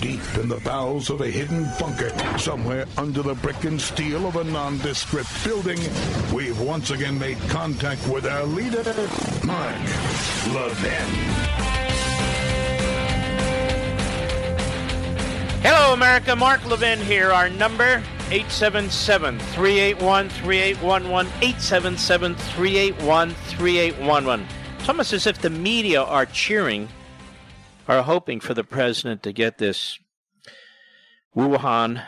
deep in the bowels of a hidden bunker, somewhere under the brick and steel of a nondescript building, we've once again made contact with our leader, Mark Levin. Hello, America. Mark Levin here. Our number 877 381 3811. 877 381 3811. It's almost as if the media are cheering, are hoping for the president to get this Wuhan,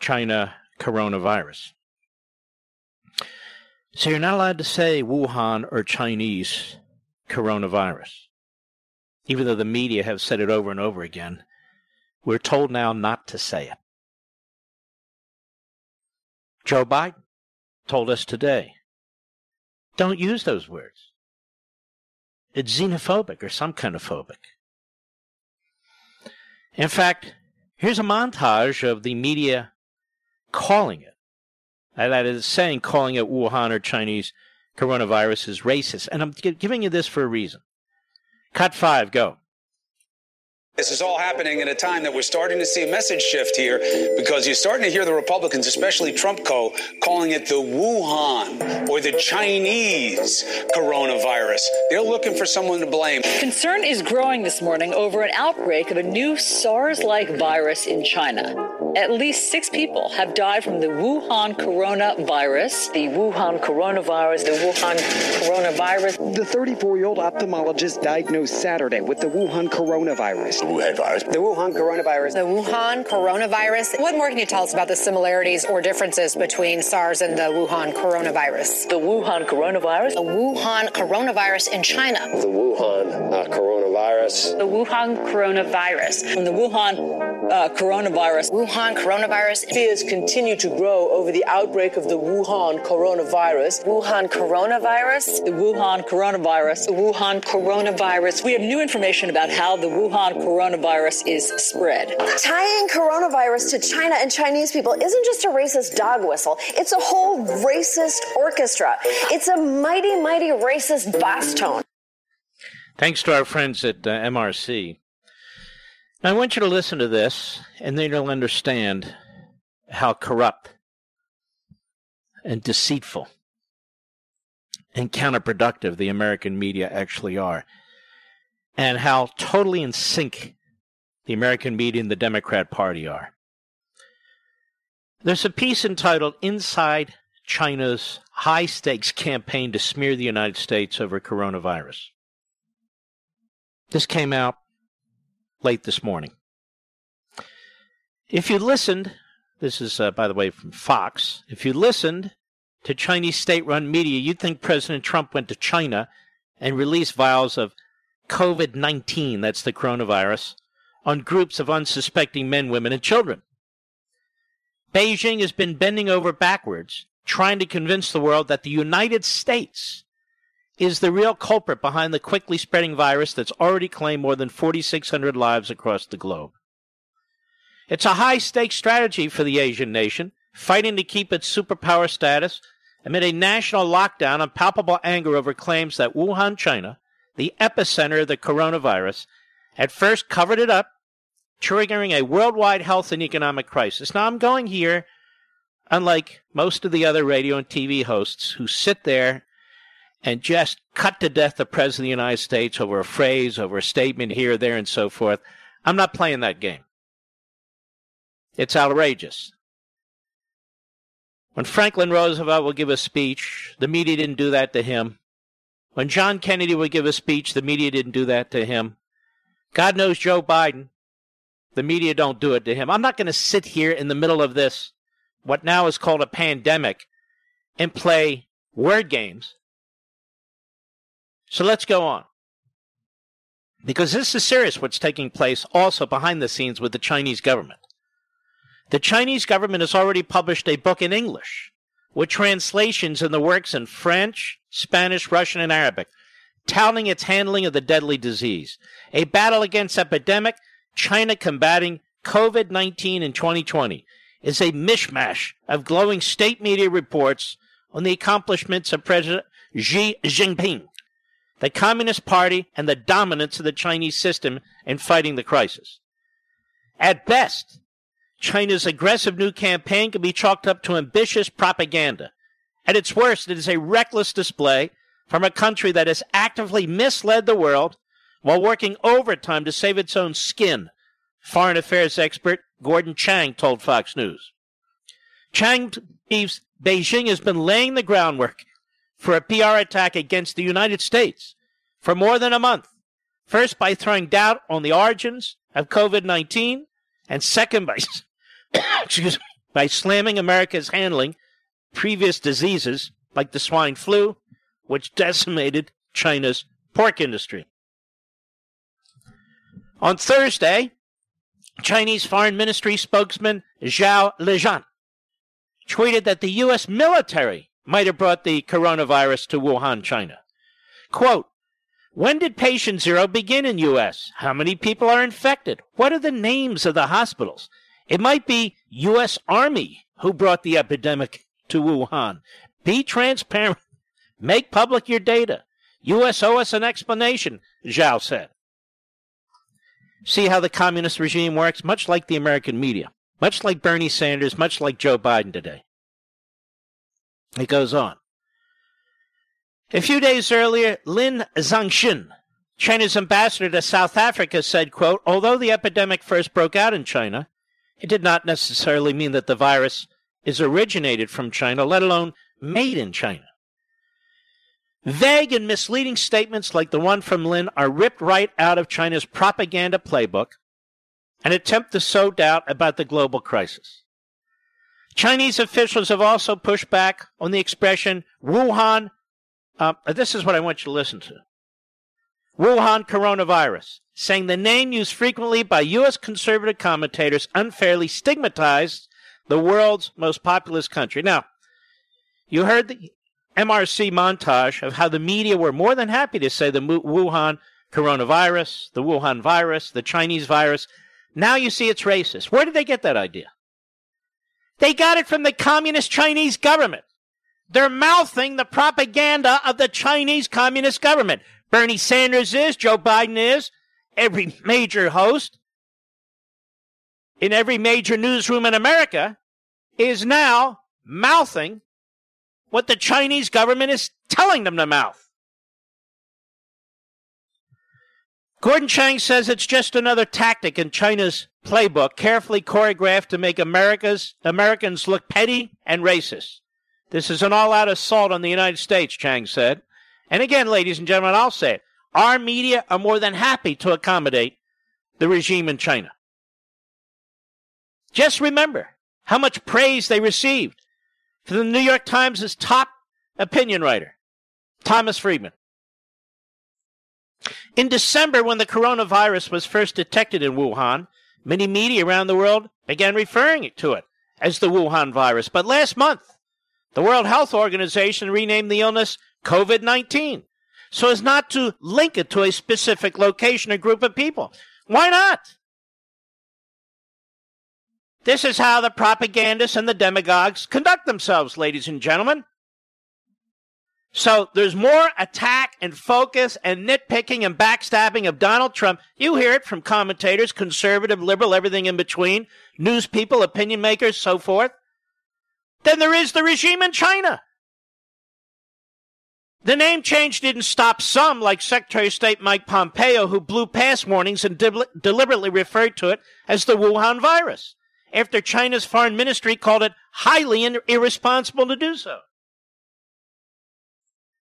China coronavirus. So you're not allowed to say Wuhan or Chinese coronavirus. Even though the media have said it over and over again, we're told now not to say it. Joe Biden told us today don't use those words. It's xenophobic or some kind of phobic. In fact, here's a montage of the media calling it. Uh, that is saying calling it Wuhan or Chinese coronavirus is racist. And I'm giving you this for a reason. Cut five, go. This is all happening at a time that we're starting to see a message shift here because you're starting to hear the Republicans, especially Trump Co., calling it the Wuhan or the Chinese coronavirus. They're looking for someone to blame. Concern is growing this morning over an outbreak of a new SARS like virus in China. At least six people have died from the Wuhan coronavirus. The Wuhan coronavirus, the Wuhan coronavirus. The 34 year old ophthalmologist diagnosed Saturday with the Wuhan coronavirus. The Wuhan virus. The Wuhan coronavirus. The Wuhan coronavirus. What more can you tell us about the similarities or differences between SARS and the Wuhan coronavirus? The Wuhan coronavirus. The Wuhan coronavirus in China. The Wuhan uh, coronavirus. The Wuhan coronavirus. And the Wuhan uh, coronavirus. Wuhan coronavirus. Fears continue to grow over the outbreak of the Wuhan coronavirus. Wuhan coronavirus. The Wuhan coronavirus. The Wuhan coronavirus. We have new information about how the Wuhan coronavirus is spread. Tying coronavirus to China and Chinese people isn't just a racist dog whistle, it's a whole racist orchestra. It's a mighty, mighty racist bass tone. Thanks to our friends at uh, MRC. Now, I want you to listen to this, and then you'll understand how corrupt and deceitful and counterproductive the American media actually are and how totally in sync the American media and the Democrat Party are. There's a piece entitled Inside China's High Stakes Campaign to Smear the United States Over Coronavirus. This came out late this morning. If you listened, this is, uh, by the way, from Fox, if you listened to Chinese state run media, you'd think President Trump went to China and released vials of COVID 19, that's the coronavirus, on groups of unsuspecting men, women, and children. Beijing has been bending over backwards, trying to convince the world that the United States is the real culprit behind the quickly spreading virus that's already claimed more than 4,600 lives across the globe. It's a high stakes strategy for the Asian nation, fighting to keep its superpower status amid a national lockdown and palpable anger over claims that Wuhan, China, the epicenter of the coronavirus, at first covered it up, triggering a worldwide health and economic crisis. Now, I'm going here, unlike most of the other radio and TV hosts who sit there and just cut to death the President of the United States over a phrase, over a statement here, there, and so forth. I'm not playing that game. It's outrageous. When Franklin Roosevelt would give a speech, the media didn't do that to him. When John Kennedy would give a speech, the media didn't do that to him. God knows Joe Biden, the media don't do it to him. I'm not going to sit here in the middle of this, what now is called a pandemic, and play word games. So let's go on. Because this is serious what's taking place also behind the scenes with the Chinese government. The Chinese government has already published a book in English with translations in the works in French, Spanish, Russian, and Arabic, touting its handling of the deadly disease. A battle against epidemic, China combating COVID 19 in 2020 is a mishmash of glowing state media reports on the accomplishments of President Xi Jinping, the Communist Party, and the dominance of the Chinese system in fighting the crisis. At best, China's aggressive new campaign can be chalked up to ambitious propaganda. At its worst, it is a reckless display from a country that has actively misled the world while working overtime to save its own skin, foreign affairs expert Gordon Chang told Fox News. Chang believes Beijing has been laying the groundwork for a PR attack against the United States for more than a month, first by throwing doubt on the origins of COVID 19, and second by excuse me, by slamming America's handling previous diseases like the swine flu, which decimated China's pork industry. On Thursday, Chinese Foreign Ministry spokesman Zhao Lijian tweeted that the U.S. military might have brought the coronavirus to Wuhan, China. Quote, when did patient zero begin in U.S.? How many people are infected? What are the names of the hospitals? It might be U.S. Army who brought the epidemic to Wuhan. Be transparent. Make public your data. U.S. owe us an explanation, Zhao said. See how the communist regime works? Much like the American media, much like Bernie Sanders, much like Joe Biden today. It goes on. A few days earlier, Lin Zhangshin, China's ambassador to South Africa, said, quote, although the epidemic first broke out in China, it did not necessarily mean that the virus is originated from China, let alone made in China. Vague and misleading statements like the one from Lin are ripped right out of China's propaganda playbook and attempt to sow doubt about the global crisis. Chinese officials have also pushed back on the expression Wuhan. Uh, this is what I want you to listen to. Wuhan coronavirus, saying the name used frequently by U.S. conservative commentators unfairly stigmatized the world's most populous country. Now, you heard the MRC montage of how the media were more than happy to say the Wuhan coronavirus, the Wuhan virus, the Chinese virus. Now you see it's racist. Where did they get that idea? They got it from the communist Chinese government. They're mouthing the propaganda of the Chinese communist government. Bernie Sanders is, Joe Biden is, every major host in every major newsroom in America is now mouthing what the Chinese government is telling them to mouth. Gordon Chang says it's just another tactic in China's playbook, carefully choreographed to make America's Americans look petty and racist. This is an all-out assault on the United States, Chang said. And again, ladies and gentlemen, I'll say it. Our media are more than happy to accommodate the regime in China. Just remember how much praise they received for the New York Times' top opinion writer, Thomas Friedman. In December, when the coronavirus was first detected in Wuhan, many media around the world began referring to it as the Wuhan virus. But last month, the World Health Organization renamed the illness COVID 19 so as not to link it to a specific location or group of people. Why not? This is how the propagandists and the demagogues conduct themselves, ladies and gentlemen. So there's more attack and focus and nitpicking and backstabbing of Donald Trump. You hear it from commentators, conservative, liberal, everything in between, news people, opinion makers, so forth. Than there is the regime in China. The name change didn't stop some, like Secretary of State Mike Pompeo, who blew past warnings and deliberately referred to it as the Wuhan virus, after China's foreign ministry called it highly irresponsible to do so.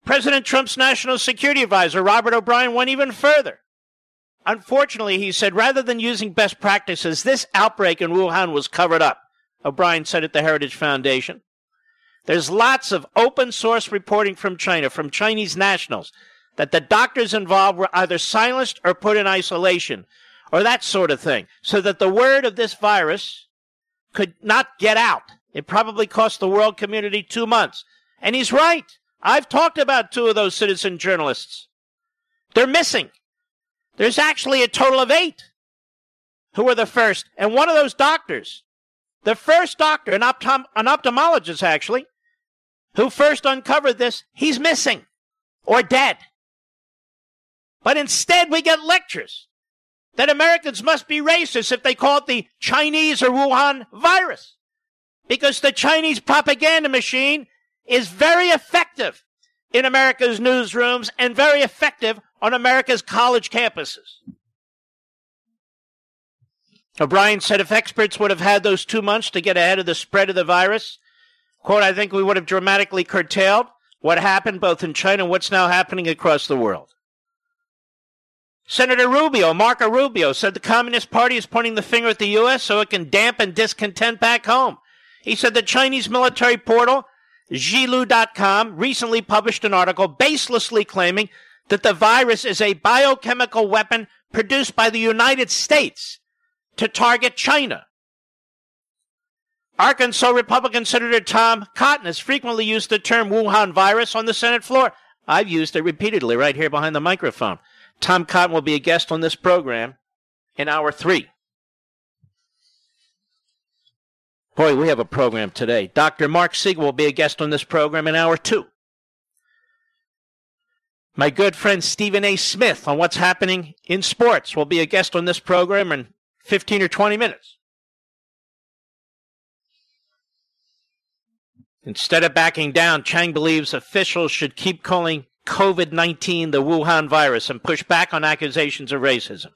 President Trump's national security advisor, Robert O'Brien, went even further. Unfortunately, he said, rather than using best practices, this outbreak in Wuhan was covered up. O'Brien said at the Heritage Foundation. There's lots of open source reporting from China, from Chinese nationals, that the doctors involved were either silenced or put in isolation, or that sort of thing, so that the word of this virus could not get out. It probably cost the world community two months. And he's right. I've talked about two of those citizen journalists. They're missing. There's actually a total of eight who were the first. And one of those doctors, the first doctor, an, optom- an ophthalmologist actually, who first uncovered this, he's missing or dead. But instead, we get lectures that Americans must be racist if they call it the Chinese or Wuhan virus. Because the Chinese propaganda machine is very effective in America's newsrooms and very effective on America's college campuses. O'Brien said if experts would have had those two months to get ahead of the spread of the virus, quote, I think we would have dramatically curtailed what happened both in China and what's now happening across the world. Senator Rubio, Marco Rubio, said the Communist Party is pointing the finger at the U.S. so it can dampen discontent back home. He said the Chinese military portal, Xilu.com, recently published an article baselessly claiming that the virus is a biochemical weapon produced by the United States to target China. Arkansas Republican Senator Tom Cotton has frequently used the term Wuhan virus on the Senate floor. I've used it repeatedly right here behind the microphone. Tom Cotton will be a guest on this program in hour three. Boy, we have a program today. Dr. Marc Siegel will be a guest on this program in hour two. My good friend Stephen A. Smith on what's happening in sports will be a guest on this program in 15 or 20 minutes. Instead of backing down, Chang believes officials should keep calling COVID 19 the Wuhan virus and push back on accusations of racism.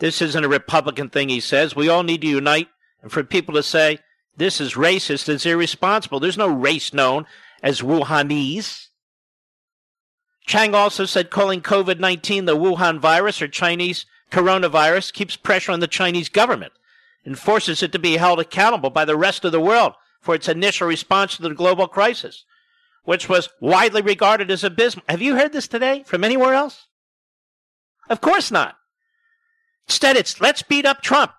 This isn't a Republican thing, he says. We all need to unite. And for people to say this is racist is irresponsible. There's no race known as Wuhanese. Chang also said calling COVID 19 the Wuhan virus or Chinese coronavirus keeps pressure on the Chinese government and forces it to be held accountable by the rest of the world for its initial response to the global crisis, which was widely regarded as abysmal. Have you heard this today from anywhere else? Of course not. Instead, it's let's beat up Trump.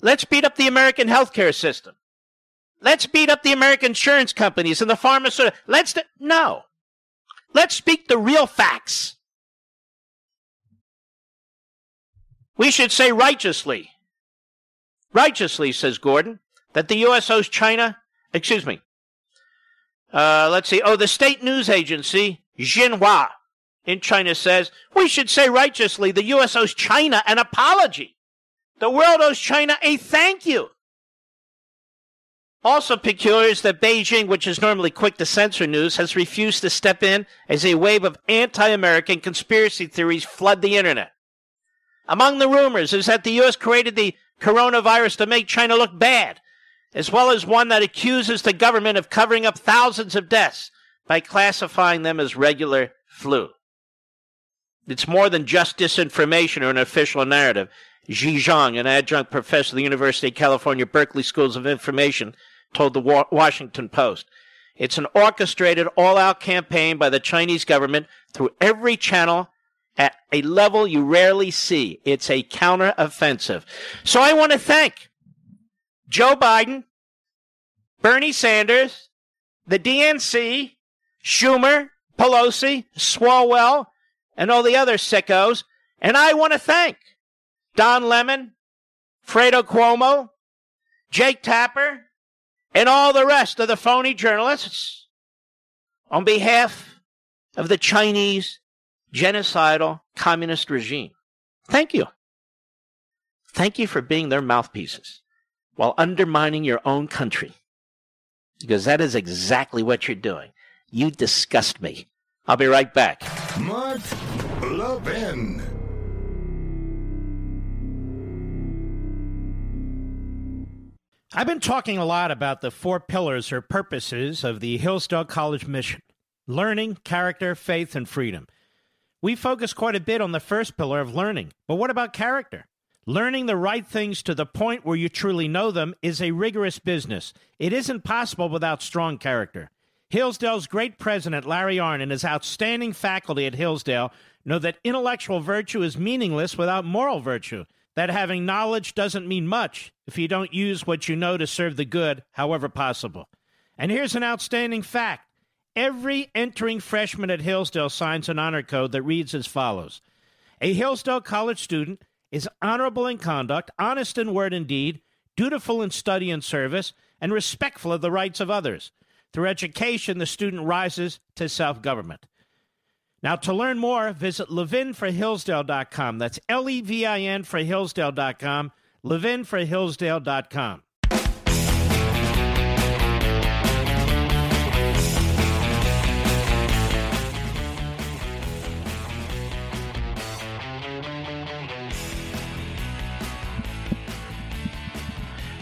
Let's beat up the American healthcare system. Let's beat up the American insurance companies and the pharmaceutical. Let's do- no. Let's speak the real facts. We should say righteously. Righteously, says Gordon that the U.S. owes China, excuse me, uh, let's see, oh, the state news agency, Xinhua, in China says, we should say righteously, the U.S. owes China an apology. The world owes China a thank you. Also peculiar is that Beijing, which is normally quick to censor news, has refused to step in as a wave of anti-American conspiracy theories flood the internet. Among the rumors is that the U.S. created the coronavirus to make China look bad as well as one that accuses the government of covering up thousands of deaths by classifying them as regular flu. It's more than just disinformation or an official narrative. Xi Zhang, an adjunct professor at the University of California Berkeley Schools of Information, told the Washington Post. It's an orchestrated, all out campaign by the Chinese government through every channel at a level you rarely see. It's a counteroffensive. So I want to thank Joe Biden, Bernie Sanders, the DNC, Schumer, Pelosi, Swalwell, and all the other sickos. And I want to thank Don Lemon, Fredo Cuomo, Jake Tapper, and all the rest of the phony journalists on behalf of the Chinese genocidal communist regime. Thank you. Thank you for being their mouthpieces while undermining your own country. Because that is exactly what you're doing. You disgust me. I'll be right back. Mark Levin. I've been talking a lot about the four pillars or purposes of the Hillsdale College mission learning, character, faith, and freedom. We focus quite a bit on the first pillar of learning, but what about character? Learning the right things to the point where you truly know them is a rigorous business. It isn't possible without strong character. Hillsdale's great president, Larry Arnn, and his outstanding faculty at Hillsdale know that intellectual virtue is meaningless without moral virtue. that having knowledge doesn't mean much if you don't use what you know to serve the good, however possible. And here's an outstanding fact every entering freshman at Hillsdale signs an honor code that reads as follows A Hillsdale College student is honorable in conduct, honest in word and deed, dutiful in study and service, and respectful of the rights of others. Through education, the student rises to self government. Now, to learn more, visit levinforhillsdale.com. That's L E V I N for Hillsdale.com, levinforhillsdale.com.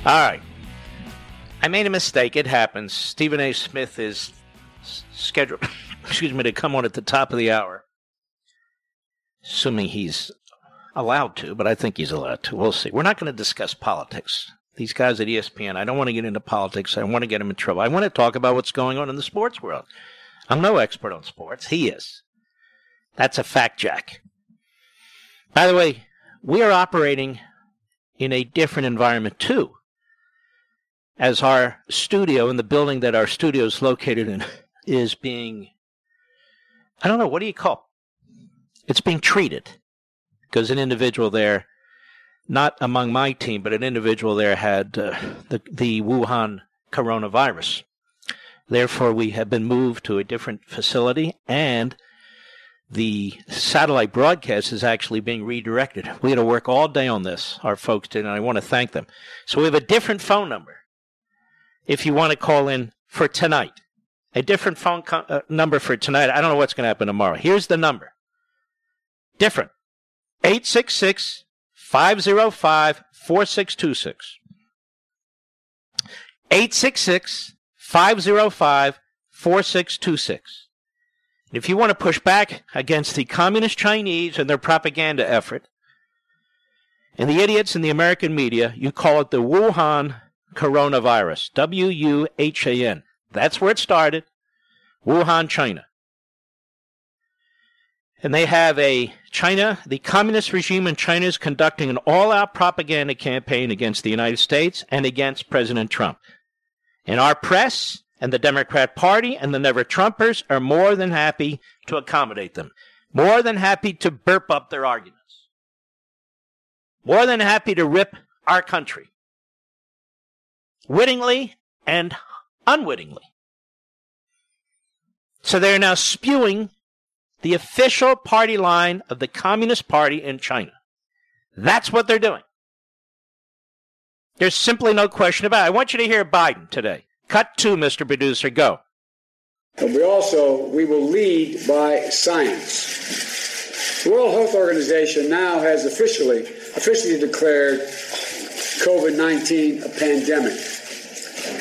All right. I made a mistake. It happens. Stephen A. Smith is scheduled, excuse me, to come on at the top of the hour. Assuming he's allowed to, but I think he's allowed to. We'll see. We're not going to discuss politics. These guys at ESPN, I don't want to get into politics. I want to get them in trouble. I want to talk about what's going on in the sports world. I'm no expert on sports. He is. That's a fact, Jack. By the way, we are operating in a different environment too as our studio in the building that our studio is located in is being I don't know, what do you call it? It's being treated because an individual there, not among my team, but an individual there had uh, the, the Wuhan coronavirus. Therefore, we have been moved to a different facility and the satellite broadcast is actually being redirected. We had to work all day on this, our folks did, and I want to thank them. So we have a different phone number if you want to call in for tonight. A different phone co- uh, number for tonight. I don't know what's going to happen tomorrow. Here's the number. Different. 866 505 4626. 866 505 4626. If you want to push back against the communist Chinese and their propaganda effort, and the idiots in the American media, you call it the Wuhan coronavirus. W U H A N. That's where it started. Wuhan, China. And they have a China, the communist regime in China is conducting an all out propaganda campaign against the United States and against President Trump. And our press and the Democrat Party and the Never Trumpers are more than happy to accommodate them, more than happy to burp up their arguments, more than happy to rip our country wittingly and unwittingly. So they're now spewing the official party line of the Communist Party in China. That's what they're doing. There's simply no question about it. I want you to hear Biden today. Cut two, Mr. Producer. Go. But we also we will lead by science. The World Health Organization now has officially officially declared COVID-19 a pandemic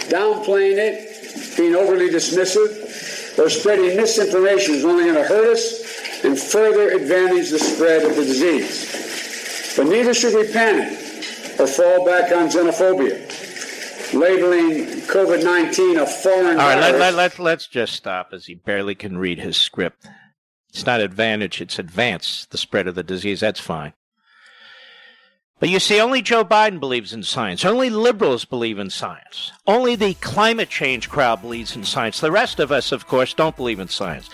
downplaying it, being overly dismissive, or spreading misinformation is only going to hurt us and further advantage the spread of the disease. But neither should we panic or fall back on xenophobia, labeling COVID 19 a foreign All right, virus. let, let, let, let's just stop as he barely can read his script. It's not advantage, it's advance the spread of the disease. That's fine. But you see, only Joe Biden believes in science. Only liberals believe in science. Only the climate change crowd believes in science. The rest of us, of course, don't believe in science.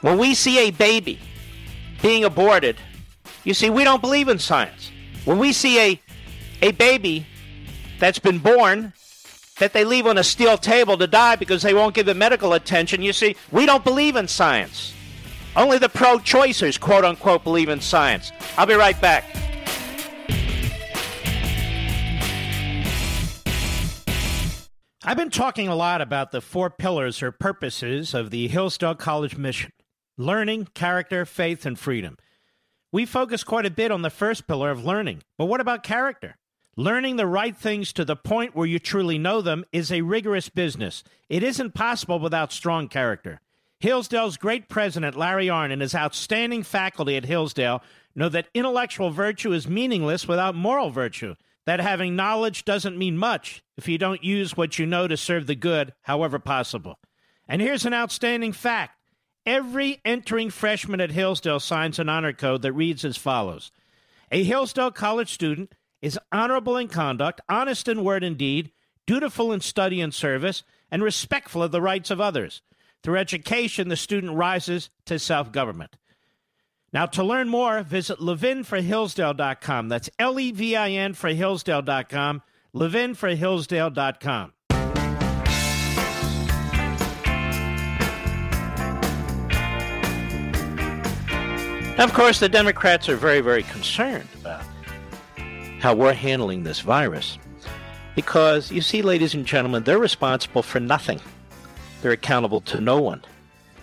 When we see a baby being aborted, you see, we don't believe in science. When we see a, a baby that's been born that they leave on a steel table to die because they won't give it medical attention, you see, we don't believe in science. Only the pro choicers, quote unquote, believe in science. I'll be right back. I've been talking a lot about the four pillars or purposes of the Hillsdale College mission learning, character, faith, and freedom. We focus quite a bit on the first pillar of learning, but what about character? Learning the right things to the point where you truly know them is a rigorous business. It isn't possible without strong character. Hillsdale's great president, Larry Arnn, and his outstanding faculty at Hillsdale know that intellectual virtue is meaningless without moral virtue that having knowledge doesn't mean much if you don't use what you know to serve the good, however possible. And here's an outstanding fact every entering freshman at Hillsdale signs an honor code that reads as follows A Hillsdale College student is honorable in conduct, honest in word and deed, dutiful in study and service, and respectful of the rights of others. Through education, the student rises to self government. Now, to learn more, visit levinforhillsdale.com. That's L E V I N for Hillsdale.com, levinforhillsdale.com. Of course, the Democrats are very, very concerned about how we're handling this virus. Because, you see, ladies and gentlemen, they're responsible for nothing. They're accountable to no one.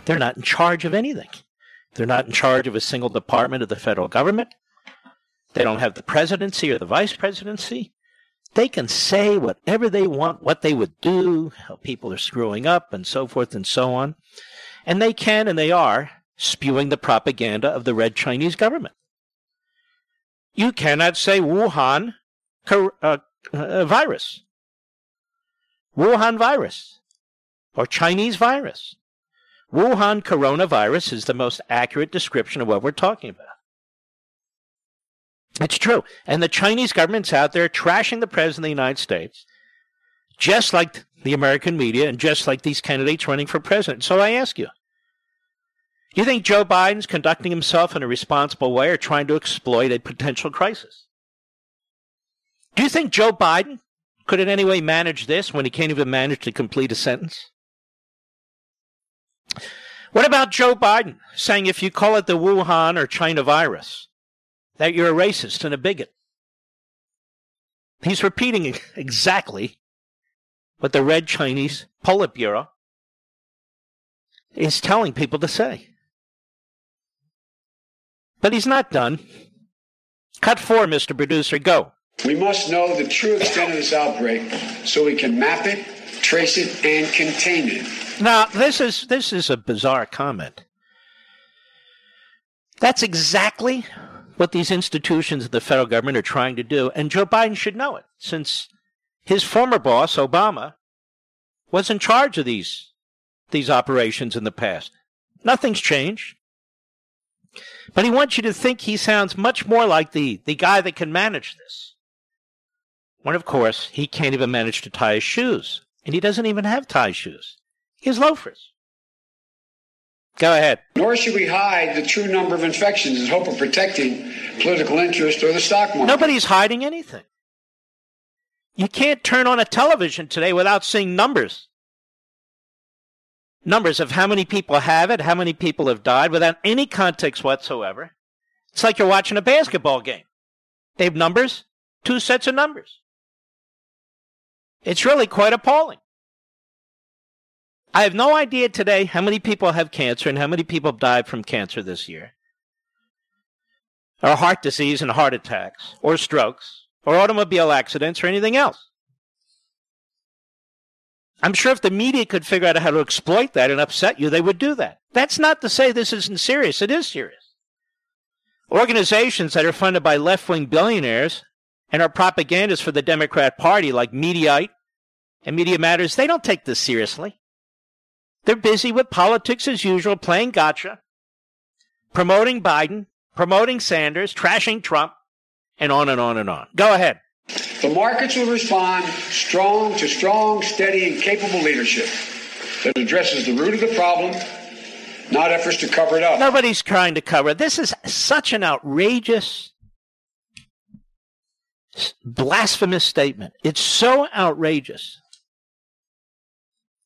They're not in charge of anything. They're not in charge of a single department of the federal government. They don't have the presidency or the vice presidency. They can say whatever they want, what they would do, how people are screwing up, and so forth and so on. And they can and they are spewing the propaganda of the red Chinese government. You cannot say Wuhan uh, uh, virus, Wuhan virus, or Chinese virus. Wuhan coronavirus is the most accurate description of what we're talking about. It's true. And the Chinese government's out there trashing the President of the United States, just like the American media and just like these candidates running for president. So I ask you, do you think Joe Biden's conducting himself in a responsible way or trying to exploit a potential crisis? Do you think Joe Biden could in any way manage this when he can't even manage to complete a sentence? What about Joe Biden saying if you call it the Wuhan or China virus, that you're a racist and a bigot? He's repeating exactly what the Red Chinese Politburo is telling people to say. But he's not done. Cut four, Mr. Producer, go. We must know the true extent of this outbreak so we can map it, trace it, and contain it. Now, this is this is a bizarre comment. That's exactly what these institutions of the federal government are trying to do, and Joe Biden should know it, since his former boss, Obama, was in charge of these these operations in the past. Nothing's changed. But he wants you to think he sounds much more like the, the guy that can manage this. When, of course, he can't even manage to tie his shoes. And he doesn't even have tie shoes. Has loafers. Go ahead. Nor should we hide the true number of infections in hope of protecting political interest or the stock market. Nobody's hiding anything. You can't turn on a television today without seeing numbers numbers of how many people have it, how many people have died without any context whatsoever. It's like you're watching a basketball game. They have numbers, two sets of numbers. It's really quite appalling. I have no idea today how many people have cancer and how many people have died from cancer this year, or heart disease and heart attacks, or strokes, or automobile accidents, or anything else. I'm sure if the media could figure out how to exploit that and upset you, they would do that. That's not to say this isn't serious. It is serious. Organizations that are funded by left wing billionaires and are propagandists for the Democrat Party, like Mediaite and Media Matters, they don't take this seriously. They're busy with politics as usual, playing gotcha, promoting Biden, promoting Sanders, trashing Trump, and on and on and on. Go ahead. The markets will respond strong to strong, steady, and capable leadership that addresses the root of the problem, not efforts to cover it up. Nobody's trying to cover it. This is such an outrageous, blasphemous statement. It's so outrageous.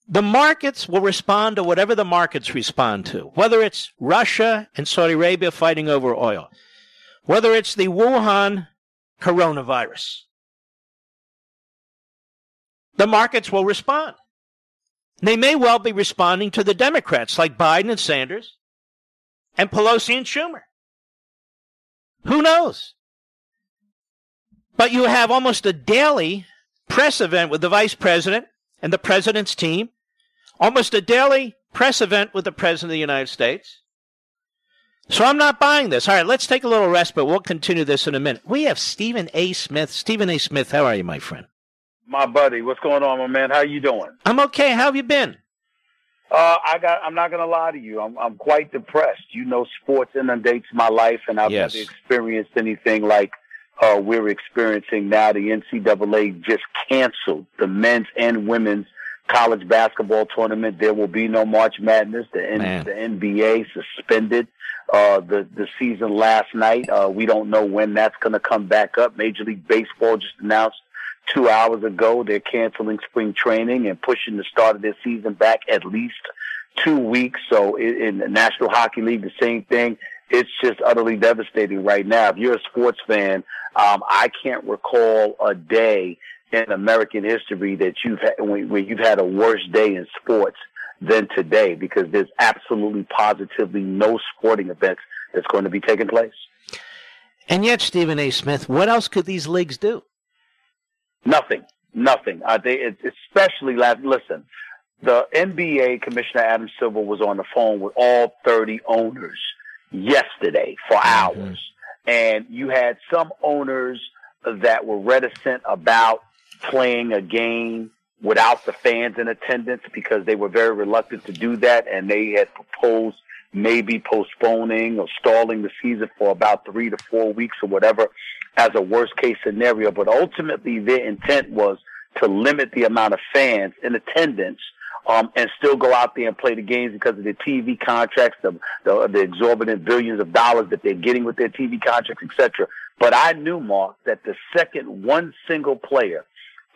The markets will respond to whatever the markets respond to, whether it's Russia and Saudi Arabia fighting over oil, whether it's the Wuhan coronavirus. The markets will respond. They may well be responding to the Democrats like Biden and Sanders and Pelosi and Schumer. Who knows? But you have almost a daily press event with the vice president and the president's team, almost a daily press event with the president of the United States. So I'm not buying this. All right, let's take a little rest, but we'll continue this in a minute. We have Stephen A. Smith. Stephen A. Smith, how are you, my friend? My buddy, what's going on, my man? How are you doing? I'm okay. How have you been? Uh, I got. I'm not going to lie to you. I'm, I'm quite depressed. You know, sports inundates my life, and I've Yes. never experienced anything like uh, we're experiencing now. The NCAA just canceled the men's and women's college basketball tournament. There will be no March Madness. The, N- the NBA suspended uh, the the season last night. Uh, we don't know when that's going to come back up. Major League Baseball just announced two hours ago they're canceling spring training and pushing the start of their season back at least two weeks. So in, in the National Hockey League, the same thing. It's just utterly devastating right now. If you're a sports fan, um, I can't recall a day in American history that you've had when, when you've had a worse day in sports than today because there's absolutely positively no sporting events that's going to be taking place. And yet, Stephen A. Smith, what else could these leagues do? Nothing. Nothing. Uh, they, especially last. Listen, the NBA Commissioner Adam Silver was on the phone with all 30 owners yesterday for hours, and you had some owners that were reticent about playing a game without the fans in attendance because they were very reluctant to do that, and they had proposed maybe postponing or stalling the season for about three to four weeks or whatever as a worst case scenario. But ultimately, their intent was to limit the amount of fans in attendance um, and still go out there and play the games because of the TV contracts, the, the, the exorbitant billions of dollars that they're getting with their TV contracts, etc. But I knew, Mark, that the second one single player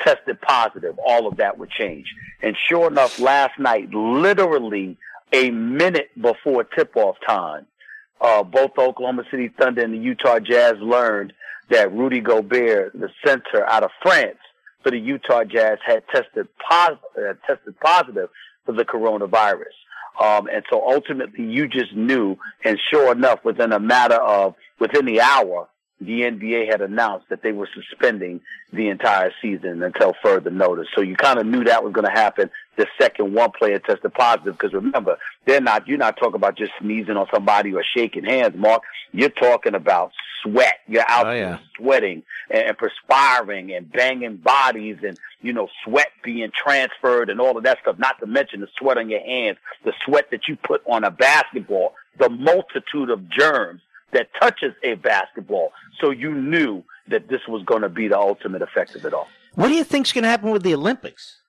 tested positive, all of that would change. And sure enough, last night, literally a minute before tip-off time, uh, both Oklahoma City Thunder and the Utah Jazz learned that Rudy Gobert, the center out of France for the Utah Jazz, had tested positive, uh, tested positive for the coronavirus. Um, and so ultimately, you just knew, and sure enough, within a matter of within the hour, the NBA had announced that they were suspending the entire season until further notice. So you kind of knew that was going to happen the second one player tested positive. Because remember, they're not, you're not talking about just sneezing on somebody or shaking hands, Mark. You're talking about sweat. You're out Oh, yeah. sweating and, and perspiring and banging bodies and, you know, sweat being transferred and all of that stuff. Not to mention the sweat on your hands, the sweat that you put on a basketball, the multitude of germs that touches a basketball. So you knew that this was going to be the ultimate effect of it all. What do you think's going to happen with the Olympics?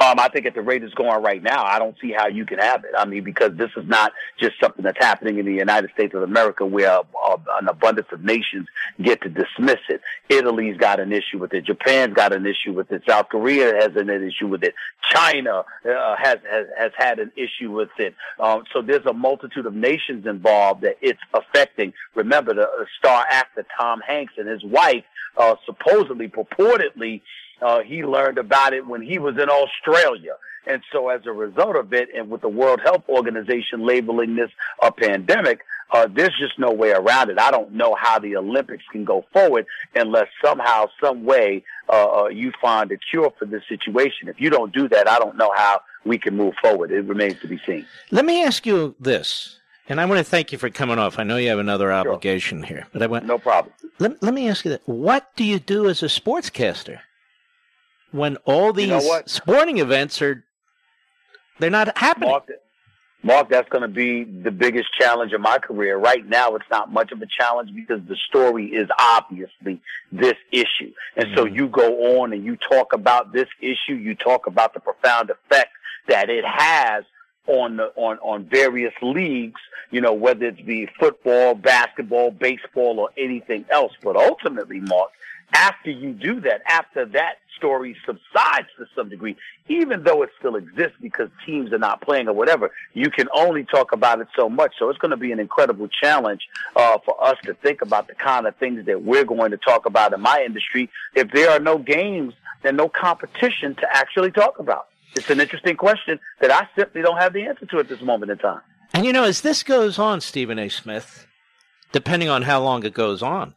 Um, I think at the rate it's going right now, I don't see how you can have it. I mean, because this is not just something that's happening in the United States of America where uh, an abundance of nations get to dismiss it. Italy's got an issue with it. Japan's got an issue with it. South Korea has an issue with it. China uh, has, has has had an issue with it. Um, so there's a multitude of nations involved that it's affecting. Remember, the uh, star actor Tom Hanks and his wife uh, supposedly, purportedly, uh, he learned about it when he was in Australia. And so as a result of it, and with the World Health Organization labeling this a pandemic, uh, there's just no way around it. I don't know how the Olympics can go forward unless somehow, some way, uh, uh, you find a cure for this situation. If you don't do that, I don't know how we can move forward. It remains to be seen. Let me ask you this, and I want to thank you for coming off. I know you have another obligation here, but I want no problem. Let, let me ask you that: What do you do as a sportscaster when all these You know sporting events are they're not happening? Mark, Mark, that's going to be the biggest challenge of my career. Right now, it's not much of a challenge because the story is obviously this issue. And so mm-hmm. you go on and you talk about this issue, you talk about the profound effect that it has on the, on on various leagues, you know, whether it's be football, basketball, baseball, or anything else. But ultimately, Mark, after you do that, after that story subsides to some degree, even though it still exists because teams are not playing or whatever, you can only talk about it so much. So it's going to be an incredible challenge uh, for us to think about the kind of things that we're going to talk about in my industry if there are no games and no competition to actually talk about. It's an interesting question that I simply don't have the answer to at this moment in time. And you know, as this goes on, Stephen A. Smith, depending on how long it goes on,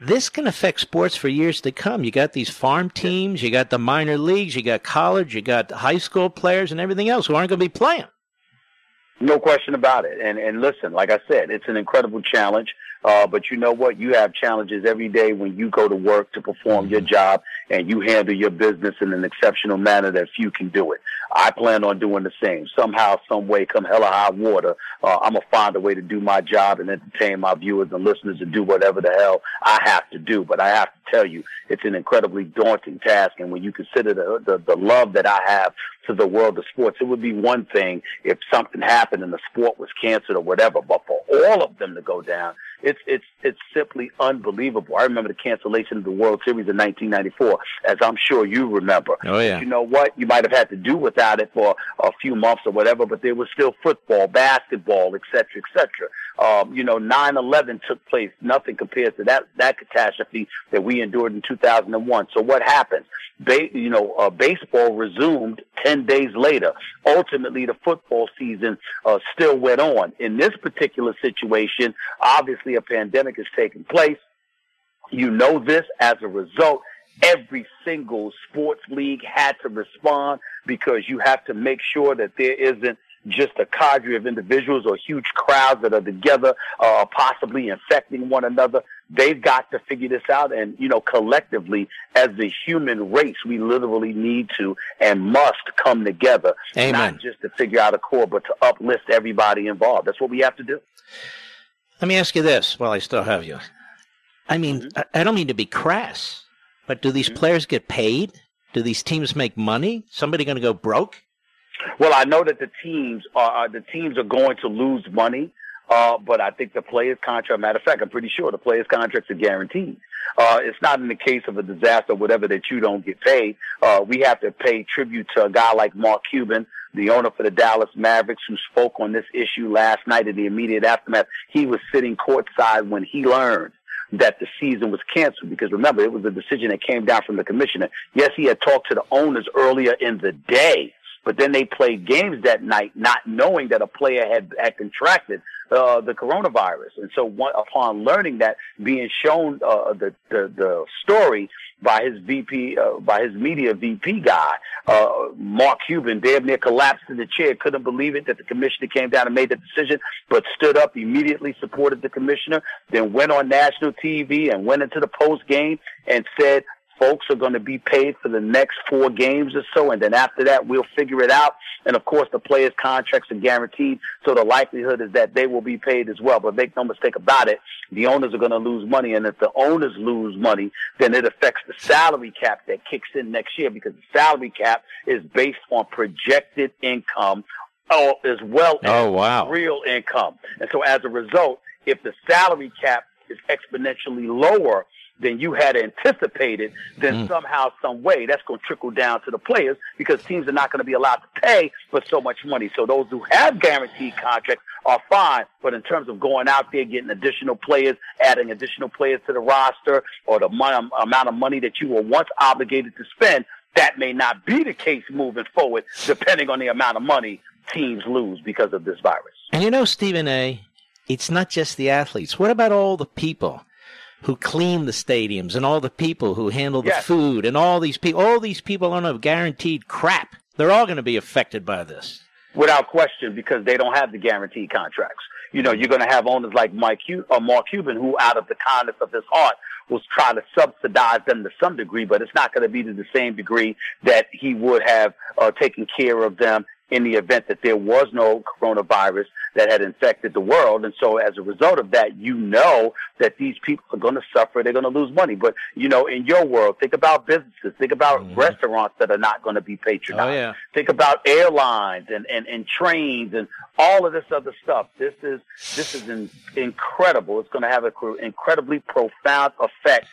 this can affect sports for years to come. You got these farm teams, you got the minor leagues, you got college, you got high school players, and everything else who aren't going to be playing. No question about it. And and listen, like I said, it's an incredible challenge. Uh, but you know what? You have challenges every day when you go to work to perform your job and you handle your business in an exceptional manner that few can do it. I plan on doing the same. Somehow, some way, come hell or high water, uh, I'm gonna find a way to do my job and entertain my viewers and listeners and do whatever the hell I have to do. But I have to tell you, it's an incredibly daunting task. And when you consider the, the, the love that I have to the world of sports, it would be one thing if something happened and the sport was canceled or whatever. But for all of them to go down, it's it's it's simply unbelievable. I remember the cancellation of the World Series in 1994, as I'm sure you remember. Oh yeah. You know what? You might have had to do without it for a few months or whatever, but there was still football, basketball, et cetera, et cetera. Um, you know, 9/11 took place. Nothing compares to that that catastrophe that we endured in 2001. So what happened? Ba- you know, uh, baseball resumed 10 days later. Ultimately, the football season uh, still went on. In this particular situation, obviously a pandemic is taking place. You know this as a result. Every single sports league had to respond because you have to make sure that there isn't just a cadre of individuals or huge crowds that are together, uh, possibly infecting one another. They've got to figure this out. And, you know, collectively, as the human race, we literally need to and must come together, Amen. not just to figure out a core, but to uplift everybody involved. That's what we have to do. Let me ask you this while I still have you. I mean, I I don't mean to be crass, but do these players get paid? Do these teams make money? Somebody going to go broke? Well, I know that the teams are uh, the teams are going to lose money, uh, but I think the players' contract. Matter of fact, I'm pretty sure the players' contracts are guaranteed. Uh, it's not in the case of a disaster, whatever, that you don't get paid. Uh, we have to pay tribute to a guy like Mark Cuban, the owner for the Dallas Mavericks, who spoke on this issue last night in the immediate aftermath. He was sitting courtside when he learned that the season was canceled because remember it was a decision that came down from the commissioner. Yes, he had talked to the owners earlier in the day, but then they played games that night not knowing that a player had had contracted uh, the coronavirus. And so one, upon learning that, being shown uh, the, the the story by his VP, uh, by his media VP guy, uh, Mark Cuban, damn near collapsed in the chair, couldn't believe it that the commissioner came down and made the decision, but stood up, immediately supported the commissioner, then went on national TV and went into the post game and said, folks are going to be paid for the next four games or so, and then after that, we'll figure it out. And of course, the players' contracts are guaranteed, so the likelihood is that they will be paid as well. But make no mistake about it, the owners are going to lose money, and if the owners lose money, then it affects the salary cap that kicks in next year because the salary cap is based on projected income. uh, as well as Oh, wow. real income. And so as a result, if the salary cap is exponentially lower than you had anticipated, then mm. somehow, some way, that's going to trickle down to the players because teams are not going to be allowed to pay for so much money. So those who have guaranteed contracts are fine, but in terms of going out there, getting additional players, adding additional players to the roster, or the mon- um, amount of money that you were once obligated to spend, that may not be the case moving forward, depending on the amount of money teams lose because of this virus. And you know, Stephen A., it's not just the athletes. What about all the people who clean the stadiums and all the people who handle the Yes. food and all these people? All these people don't have guaranteed crap. They're all going to be affected by this. without question because they don't have the guaranteed contracts. You know, you're going to have owners like Mike Cu- or Mark Cuban who, out of the kindness of his heart, will try to subsidize them to some degree, but it's not going to be to the same degree that he would have uh, taken care of them in the event that there was no coronavirus that had infected the world. And so as a result of that, you know that these people are going to suffer. They're going to lose money. But, you know, in your world, think about businesses. Think about mm-hmm. restaurants that are not going to be oh, patronized. Oh, yeah. Think about airlines and, and, and trains and all of this other stuff. This is this is in, incredible. It's going to have an incredibly profound effect,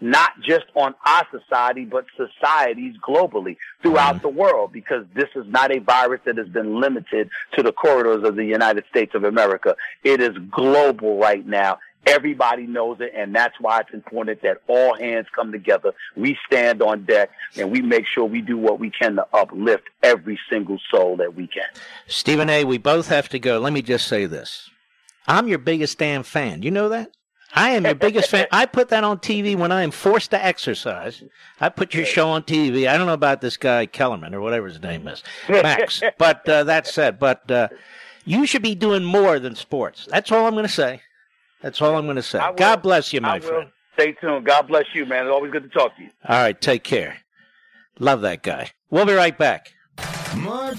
not just on our society, but societies globally throughout mm-hmm. the world, because this is not a virus that has been limited to the corridors of the United States of America. It is global right now. Everybody knows it, and that's why it's important that all hands come together. We stand on deck and we make sure we do what we can to uplift every single soul that we can. Stephen A., we both have to go. Let me just say this. I'm your biggest damn fan. You know that? I am your biggest fan. I put that on TV when I am forced to exercise. I put your show on TV. I don't know about this guy Kellerman or whatever his name is, Max. but uh, that said, but uh, you should be doing more than sports. That's all I'm going to say. That's all I'm going to say. Will. God bless you, I my will. friend. Stay tuned. God bless you, man. It's always good to talk to you. All right, take care. Love that guy. We'll be right back. Mark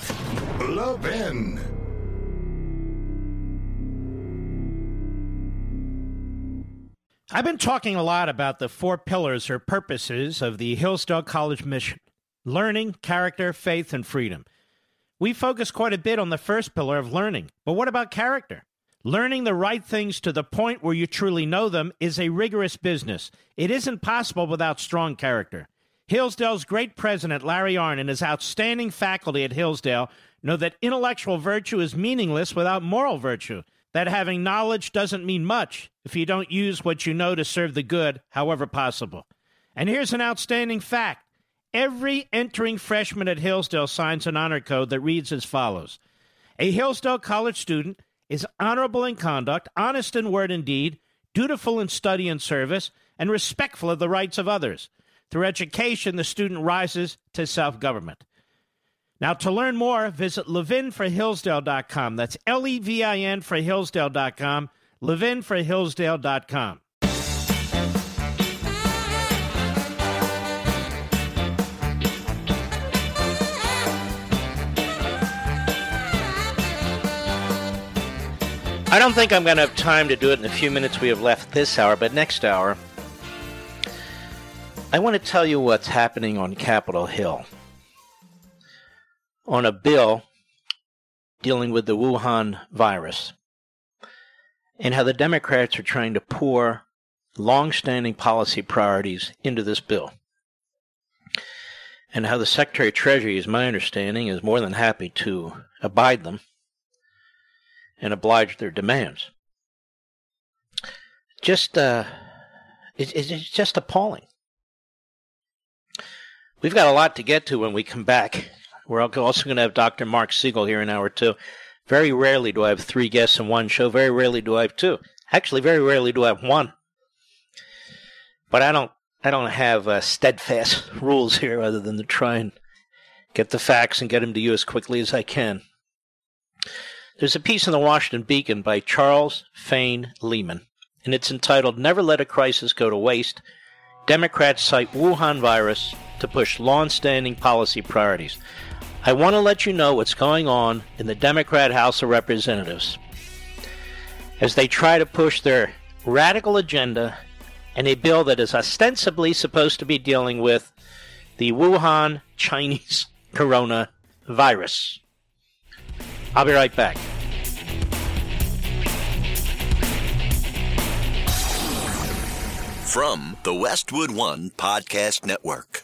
Levin. I've been talking a lot about the four pillars or purposes of the Hillsdale College mission learning, character, faith, and freedom. We focus quite a bit on the first pillar of learning, but what about character? Learning the right things to the point where you truly know them is a rigorous business. It isn't possible without strong character. Hillsdale's great president, Larry Arnn, and his outstanding faculty at Hillsdale know that intellectual virtue is meaningless without moral virtue, that having knowledge doesn't mean much if you don't use what you know to serve the good, however possible. And here's an outstanding fact every entering freshman at Hillsdale signs an honor code that reads as follows A Hillsdale College student is honorable in conduct, honest in word and deed, dutiful in study and service, and respectful of the rights of others. Through education, the student rises to self government. Now, to learn more, visit levinforhillsdale.com. That's L E V I N for Hillsdale.com, levinforhillsdale.com. I don't think I'm going to have time to do it in the few minutes we have left this hour, but next hour, I want to tell you what's happening on Capitol Hill on a bill dealing with the Wuhan virus and how the Democrats are trying to pour long-standing policy priorities into this bill. And how the Secretary of Treasury, is my understanding, is more than happy to abide them and oblige their demands. Just, uh, it, it's just appalling. We've got a lot to get to when we come back. We're also going to have Dr. Marc Siegel here in an hour two. Very rarely do I have three guests in one show. Very rarely do I have two. Actually, very rarely do I have one. But I don't, I don't have uh, steadfast rules here other than to try and get the facts and get them to you as quickly as I can. There's a piece in the Washington Beacon by Charles Fain Lehman, and it's entitled Never Let a Crisis Go to Waste. Democrats cite Wuhan virus to push long-standing policy priorities. I want to let you know what's going on in the Democrat House of Representatives as they try to push their radical agenda and a bill that is ostensibly supposed to be dealing with the Wuhan Chinese coronavirus. I'll be right back. From the Westwood One Podcast Network.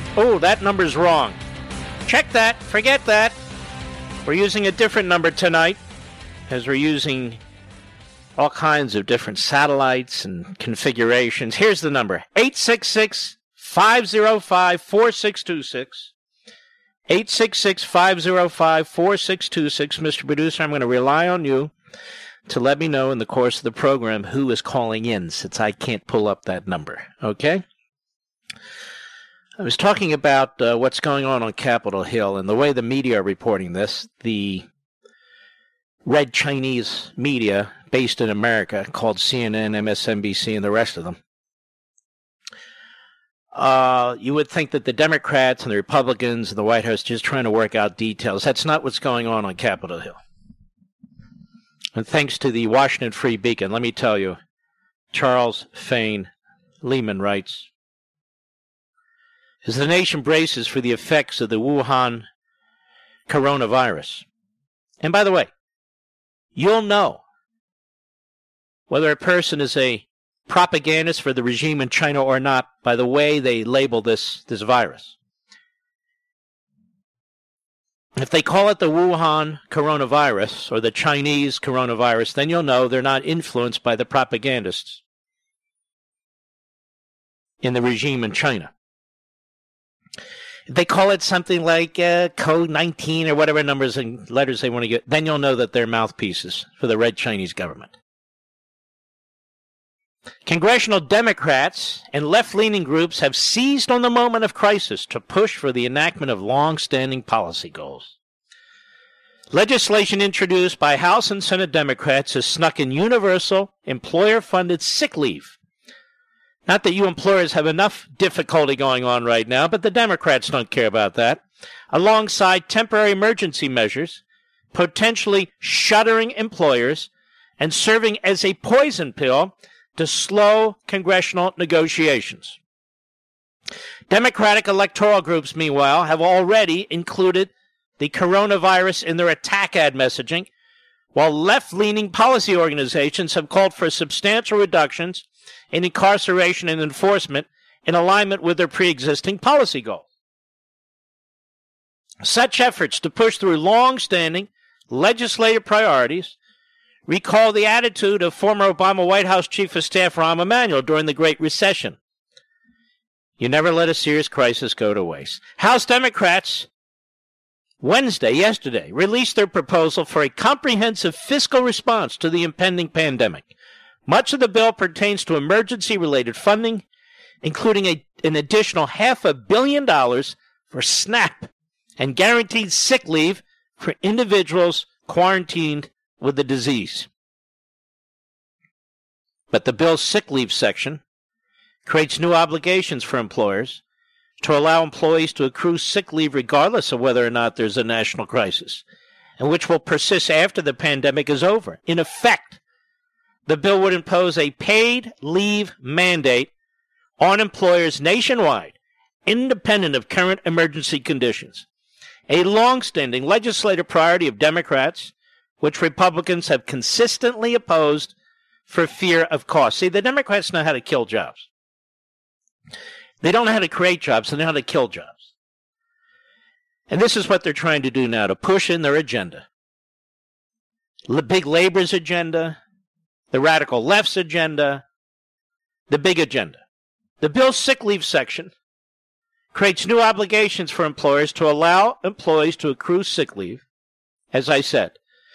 Oh, that number's wrong. Check that. Forget that. We're using a different number tonight as we're using all kinds of different satellites and configurations. Here's the number 866 505 4626. 866 505 4626. Mr. Producer, I'm going to rely on you to let me know in the course of the program who is calling in since I can't pull up that number. Okay? I was talking about uh, what's going on on Capitol Hill and the way the media are reporting this. The red Chinese media based in America called CNN, MSNBC, and the rest of them. Uh, you would think that the Democrats and the Republicans and the White House just trying to work out details. That's not what's going on on Capitol Hill. And thanks to the Washington Free Beacon, let me tell you, Charles Fain Lehman writes As the nation braces for the effects of the Wuhan coronavirus, and by the way, you'll know whether a person is a propagandist for the regime in China or not by the way they label this, this virus. If they call it the Wuhan coronavirus or the Chinese coronavirus, then you'll know they're not influenced by the propagandists in the regime in China. They call it something like uh, Code 19 or whatever numbers and letters they want to get, then you'll know that they're mouthpieces for the red Chinese government. Congressional Democrats and left leaning groups have seized on the moment of crisis to push for the enactment of long standing policy goals. Legislation introduced by House and Senate Democrats has snuck in universal employer funded sick leave. Not that you employers have enough difficulty going on right now, but the Democrats don't care about that. Alongside temporary emergency measures, potentially shuttering employers, and serving as a poison pill to slow congressional negotiations. Democratic electoral groups, meanwhile, have already included the coronavirus in their attack ad messaging, while left leaning policy organizations have called for substantial reductions in incarceration and enforcement in alignment with their pre existing policy goals. Such efforts to push through long standing legislative priorities recall the attitude of former Obama White House Chief of Staff Rahm Emanuel during the Great Recession. You never let a serious crisis go to waste. House Democrats Wednesday, yesterday, released their proposal for a comprehensive fiscal response to the impending pandemic. Much of the bill pertains to emergency related funding, including a, an additional half a billion dollars for SNAP and guaranteed sick leave for individuals quarantined with the disease. But the bill's sick leave section creates new obligations for employers to allow employees to accrue sick leave regardless of whether or not there's a national crisis, and which will persist after the pandemic is over. In effect, the bill would impose a paid leave mandate on employers nationwide, independent of current emergency conditions. A long-standing legislative priority of Democrats which Republicans have consistently opposed for fear of cost. See, the Democrats know how to kill jobs. They don't know how to create jobs, they know how to kill jobs. And this is what they're trying to do now to push in their agenda. The big labor's agenda, the radical left's agenda, the big agenda. The bill's sick leave section creates new obligations for employers to allow employees to accrue sick leave, as I said,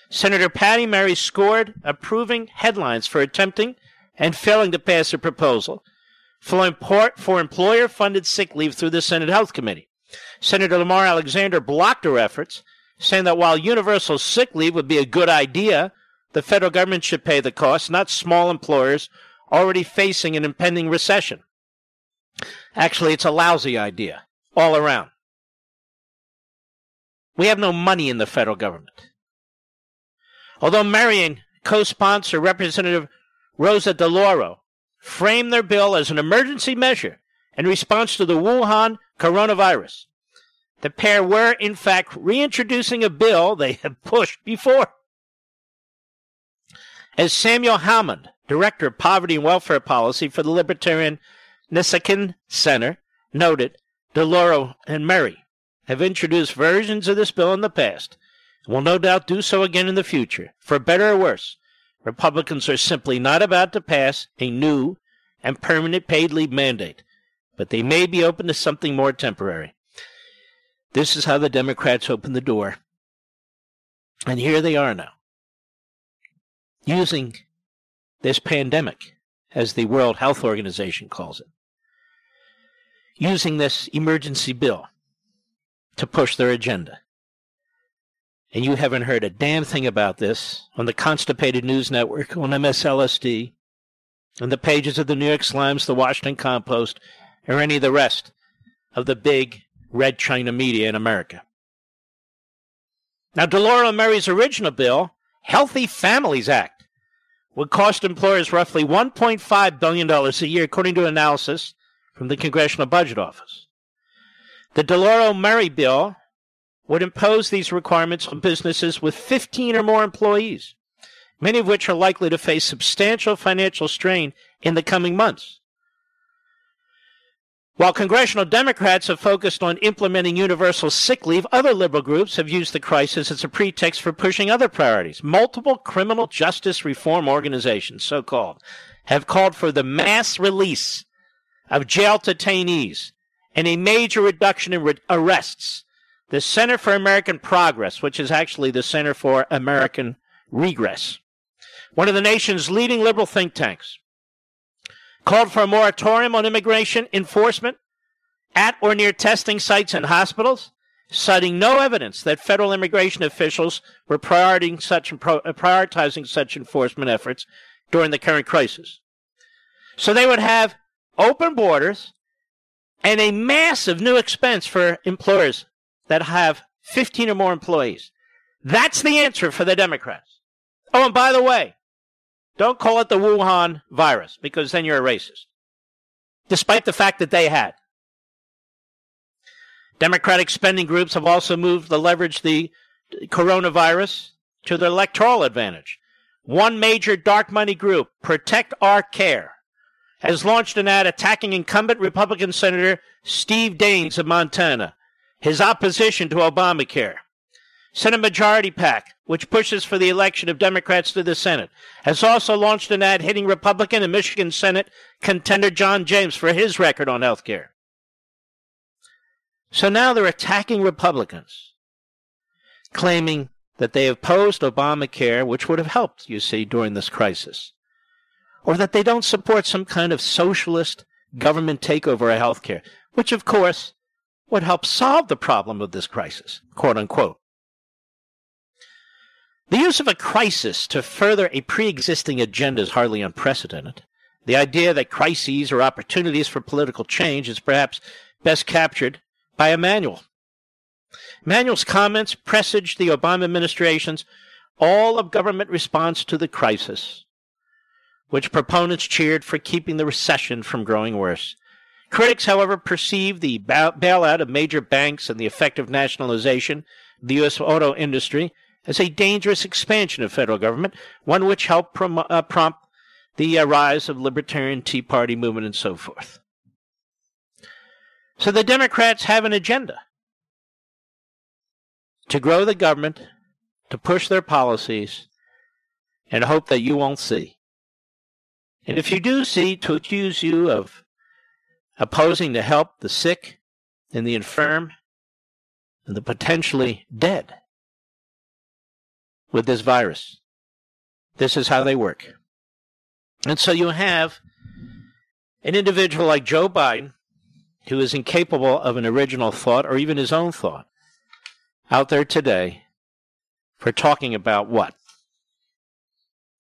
Senator Patty Murray scored approving headlines for attempting and failing to pass a proposal for, for employer funded sick leave through the Senate Health Committee. Senator Lamar Alexander blocked her efforts, saying that while universal sick leave would be a good idea, the federal government should pay the cost, not small employers already facing an impending recession. Actually, it's a lousy idea all around. We have no money in the federal government. Although Murray and co-sponsor Representative Rosa DeLauro framed their bill as an emergency measure in response to the Wuhan coronavirus, the pair were in fact reintroducing a bill they had pushed before. As Samuel Hammond, Director of Poverty and Welfare Policy for the Libertarian Niskanen Center, noted, DeLauro and Murray have introduced versions of this bill in the past and will no doubt do so again in the future. For better or worse, Republicans are simply not about to pass a new and permanent paid leave mandate, but they may be open to something more temporary. This is how the Democrats open the door. And here they are now, using this pandemic, as the World Health Organization calls it, using this emergency bill to push their agenda and you haven't heard a damn thing about this on the Constipated News Network, on MSLSD, on the pages of the New York Slimes, the Washington Compost, or any of the rest of the big red China media in America. Now, DeLauro Murray's original bill, Healthy Families Act, would cost employers roughly $1.5 billion a year, according to analysis from the Congressional Budget Office. The DeLauro Murray bill would impose these requirements on businesses with 15 or more employees, many of which are likely to face substantial financial strain in the coming months. While congressional Democrats have focused on implementing universal sick leave, other liberal groups have used the crisis as a pretext for pushing other priorities. Multiple criminal justice reform organizations, so called, have called for the mass release of jail detainees and a major reduction in re- arrests. The Center for American Progress, which is actually the Center for American Regress, one of the nation's leading liberal think tanks, called for a moratorium on immigration enforcement at or near testing sites and hospitals, citing no evidence that federal immigration officials were prioritizing such, uh, prioritizing such enforcement efforts during the current crisis. So they would have open borders and a massive new expense for employers that have 15 or more employees. That's the answer for the Democrats. Oh, and by the way, don't call it the Wuhan virus because then you're a racist. Despite the fact that they had. Democratic spending groups have also moved to leverage the coronavirus to their electoral advantage. One major dark money group, Protect Our Care, has launched an ad attacking incumbent Republican Senator Steve Daines of Montana, his opposition to Obamacare. Senate Majority PAC, which pushes for the election of Democrats to the Senate, has also launched an ad hitting Republican and Michigan Senate contender John James for his record on health care. So now they're attacking Republicans, claiming that they opposed Obamacare, which would have helped, you see, during this crisis, or that they don't support some kind of socialist government takeover of health care, which, of course, would help solve the problem of this crisis, quote unquote. The use of a crisis to further a pre existing agenda is hardly unprecedented. The idea that crises are opportunities for political change is perhaps best captured by Emanuel. Emanuel's comments presaged the Obama administration's all of government response to the crisis, which proponents cheered for keeping the recession from growing worse. Critics, however, perceived the bailout of major banks and the effective nationalization of the U.S. auto industry as a dangerous expansion of federal government, one which helped prom- uh, prompt the uh, rise of libertarian Tea Party movement and so forth. So the Democrats have an agenda to grow the government, to push their policies, and hope that you won't see. And if you do see, to accuse you of opposing to help the sick and the infirm and the potentially dead with this virus. This is how they work. And so you have an individual like Joe Biden, who is incapable of an original thought or even his own thought, out there today for talking about what?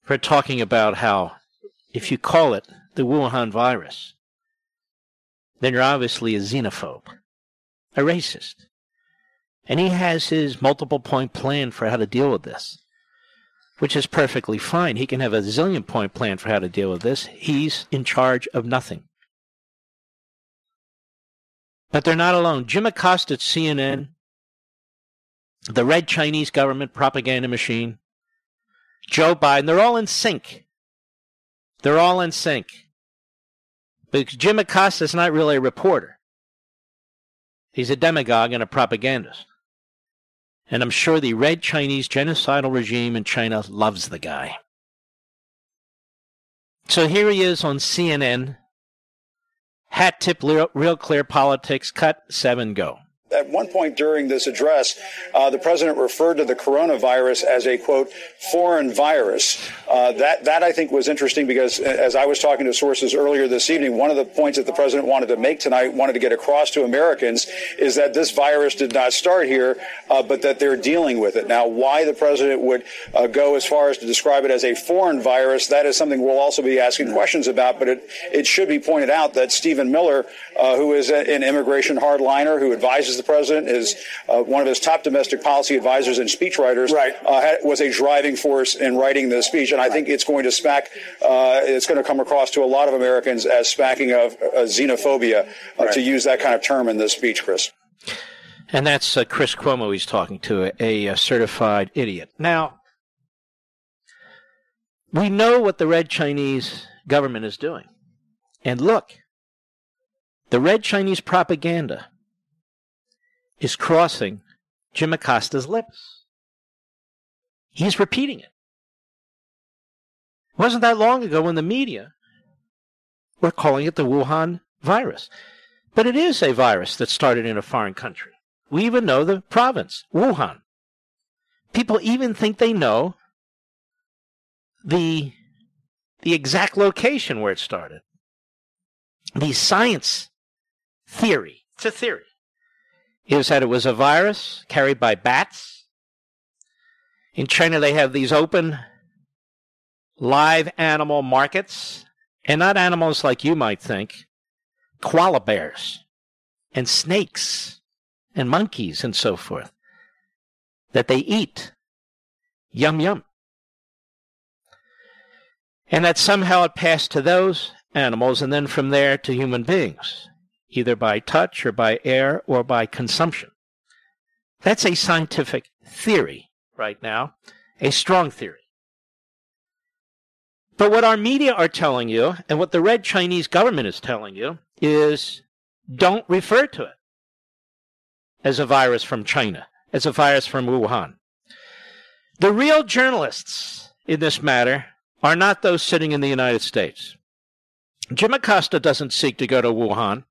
For talking about how, if you call it the Wuhan virus, then you're obviously a xenophobe, a racist. And he has his multiple point plan for how to deal with this, which is perfectly fine. He can have a zillion point plan for how to deal with this. He's in charge of nothing. But they're not alone. Jim Acosta at CNN, the red Chinese government propaganda machine, Joe Biden, they're all in sync. They're all in sync. Because Jim Acosta is not really a reporter. He's a demagogue and a propagandist. And I'm sure the red Chinese genocidal regime in China loves the guy. So here he is on CNN. Hat tip, real clear politics, cut seven, go at one point during this address, uh, the president referred to the coronavirus as a quote foreign virus. Uh, that that I think was interesting because as I was talking to sources earlier this evening, one of the points that the president wanted to make tonight, wanted to get across to Americans, is that this virus did not start here, uh, but that they're dealing with it now. Why the president would uh, go as far as to describe it as a foreign virus, that is something we'll also be asking questions about. But it it should be pointed out that Stephen Miller, uh, who is an immigration hardliner who advises the president, is uh, one of his top domestic policy advisors and speechwriters, right. uh, was a driving force in writing the speech. And I right. think it's going to smack, uh, it's going to come across to a lot of Americans as smacking of uh, xenophobia, uh, right. to use that kind of term in this speech, Chris. And that's uh, Chris Cuomo he's talking to, a, a certified idiot. Now, we know what the red Chinese government is doing. And look, the red Chinese propaganda is crossing Jim Acosta's lips. He's repeating it. It wasn't that long ago when the media were calling it the Wuhan virus. But it is a virus that started in a foreign country. We even know the province, Wuhan. People even think they know the, the exact location where it started. The science theory, it's a theory, is that it was a virus carried by bats. In China, they have these open live animal markets, and not animals like you might think, koala bears and snakes and monkeys and so forth that they eat. Yum, yum. And that somehow it passed to those animals and then from there to human beings, either by touch or by air or by consumption. That's a scientific theory right now, a strong theory. But what our media are telling you and what the red Chinese government is telling you is don't refer to it as a virus from China, as a virus from Wuhan. The real journalists in this matter are not those sitting in the United States. Jim Acosta doesn't seek to go to Wuhan.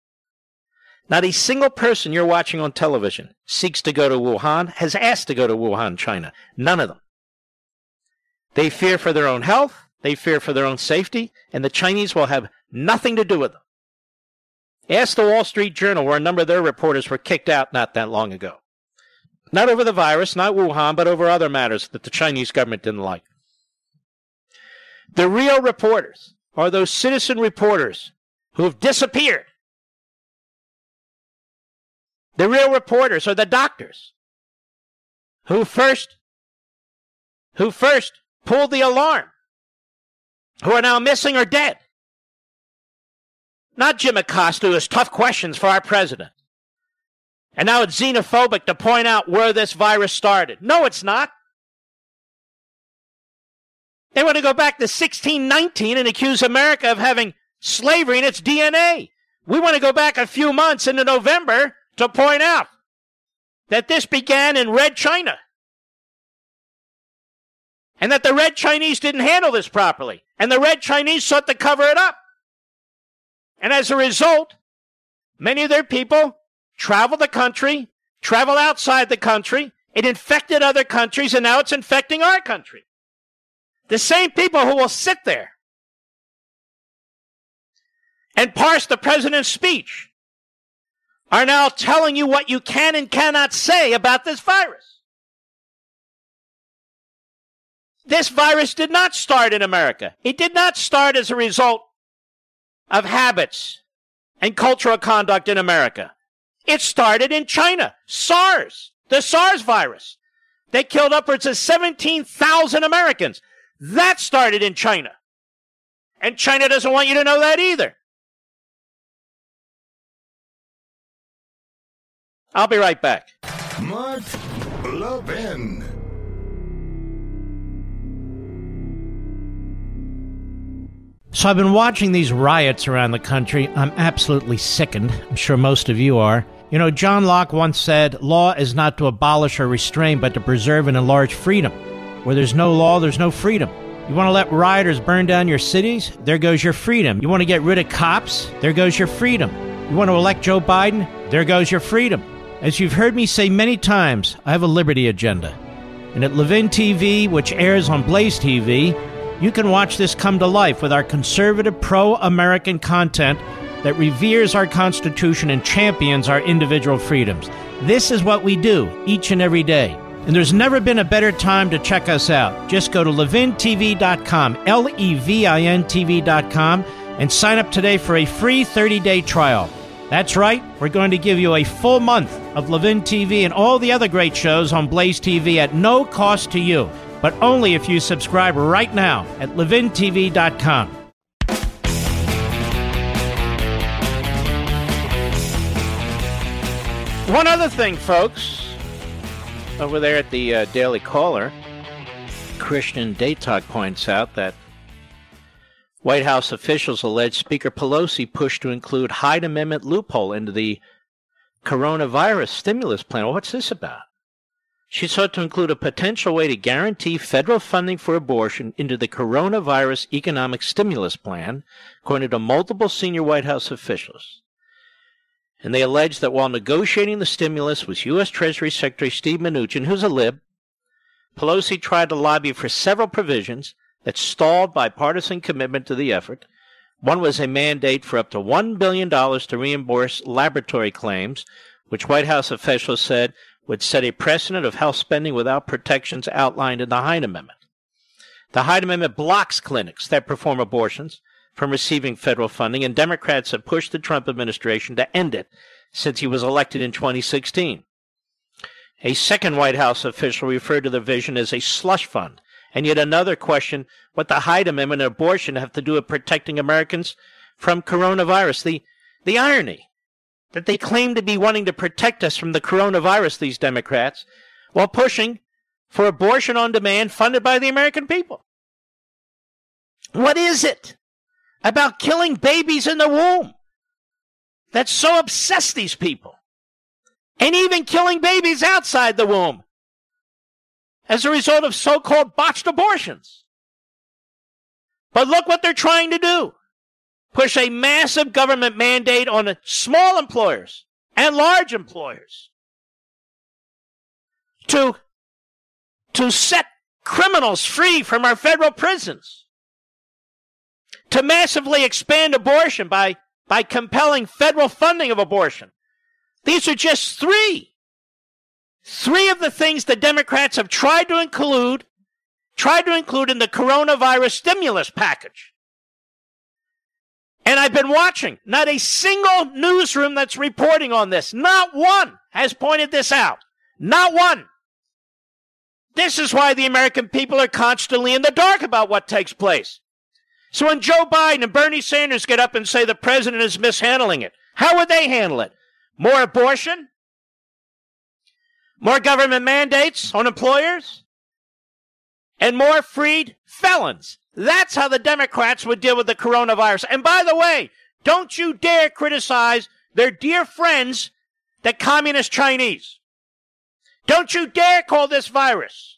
Not a single person you're watching on television seeks to go to Wuhan, has asked to go to Wuhan, China. None of them. They fear for their own health, they fear for their own safety, and the Chinese will have nothing to do with them. Ask the Wall Street Journal, where a number of their reporters were kicked out not that long ago. Not over the virus, not Wuhan, but over other matters that the Chinese government didn't like. The real reporters are those citizen reporters who have disappeared. The real reporters are the doctors who first who first pulled the alarm, who are now missing or dead. Not Jim Acosta, who has tough questions for our president. And now it's xenophobic to point out where this virus started. No, it's not. They want to go back to 1619 and accuse America of having slavery in its DNA. We want to go back a few months into November to point out that this began in Red China. And that the Red Chinese didn't handle this properly. And the Red Chinese sought to cover it up. And as a result, many of their people traveled the country, traveled outside the country. It infected other countries, and now it's infecting our country. The same people who will sit there and parse the president's speech are now telling you what you can and cannot say about this virus. This virus did not start in America. It did not start as a result of habits and cultural conduct in America. It started in China. SARS, the SARS virus. They killed upwards of 17,000 Americans. That started in China. And China doesn't want you to know that either. I'll be right back. Mark Levin. So I've been watching these riots around the country. I'm absolutely sickened. I'm sure most of you are. You know, John Locke once said, Law is not to abolish or restrain, but to preserve and enlarge freedom. Where there's no law, there's no freedom. You want to let rioters burn down your cities? There goes your freedom. You want to get rid of cops? There goes your freedom. You want to elect Joe Biden? There goes your freedom. As you've heard me say many times, I have a liberty agenda. And at Levin TV, which airs on Blaze TV, you can watch this come to life with our conservative, pro American content that reveres our Constitution and champions our individual freedoms. This is what we do each and every day. And there's never been a better time to check us out. Just go to levintv.com, L E V I N TV.com, and sign up today for a free 30 day trial. That's right, we're going to give you a full month of Levin TV and all the other great shows on Blaze TV at no cost to you but only if you subscribe right now at levintv.com. One other thing, folks, over there at the uh, Daily Caller, Christian Datoc points out that White House officials allege Speaker Pelosi pushed to include Hyde Amendment loophole into the coronavirus stimulus plan. What's this about? She sought to include a potential way to guarantee federal funding for abortion into the coronavirus economic stimulus plan, according to multiple senior White House officials. And they allege that while negotiating the stimulus with U.S. Treasury Secretary Steve Mnuchin, who's a lib, Pelosi tried to lobby for several provisions that stalled bipartisan commitment to the effort. One was a mandate for up to $1 billion to reimburse laboratory claims, which White House officials said would set a precedent of health spending without protections outlined in the Hyde Amendment. The Hyde Amendment blocks clinics that perform abortions from receiving federal funding, and Democrats have pushed the Trump administration to end it since he was elected in 2016. A second White House official referred to the vision as a slush fund, and yet another question what the Hyde Amendment and abortion have to do with protecting Americans from coronavirus. The, the irony that they claim to be wanting to protect us from the coronavirus, these Democrats, while pushing for abortion on demand funded by the American people. What is it about killing babies in the womb that so obsess these people? And even killing babies outside the womb as a result of so called botched abortions. But look what they're trying to do push a massive government mandate on small employers and large employers to, to set criminals free from our federal prisons, to massively expand abortion by, by compelling federal funding of abortion. These are just three. Three of the things the Democrats have tried to include, tried to include in the coronavirus stimulus package. And I've been watching. Not a single newsroom that's reporting on this, not one has pointed this out. Not one. This is why the American people are constantly in the dark about what takes place. So when Joe Biden and Bernie Sanders get up and say the president is mishandling it, how would they handle it? More abortion? More government mandates on employers? And more freed felons? That's how the Democrats would deal with the coronavirus. And by the way, don't you dare criticize their dear friends, the communist Chinese. Don't you dare call this virus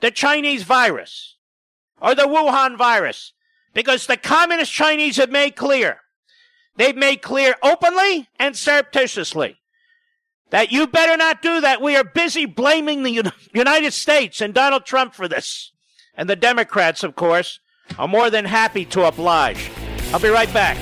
the Chinese virus or the Wuhan virus because the communist Chinese have made clear, they've made clear openly and surreptitiously that you better not do that. We are busy blaming the United States and Donald Trump for this. And the Democrats, of course, are more than happy to oblige. I'll be right back.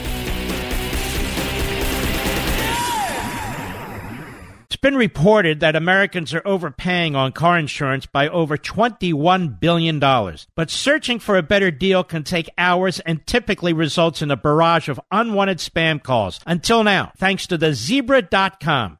It's been reported that Americans are overpaying on car insurance by over $21 billion. But searching for a better deal can take hours and typically results in a barrage of unwanted spam calls. Until now, thanks to the zebra.com.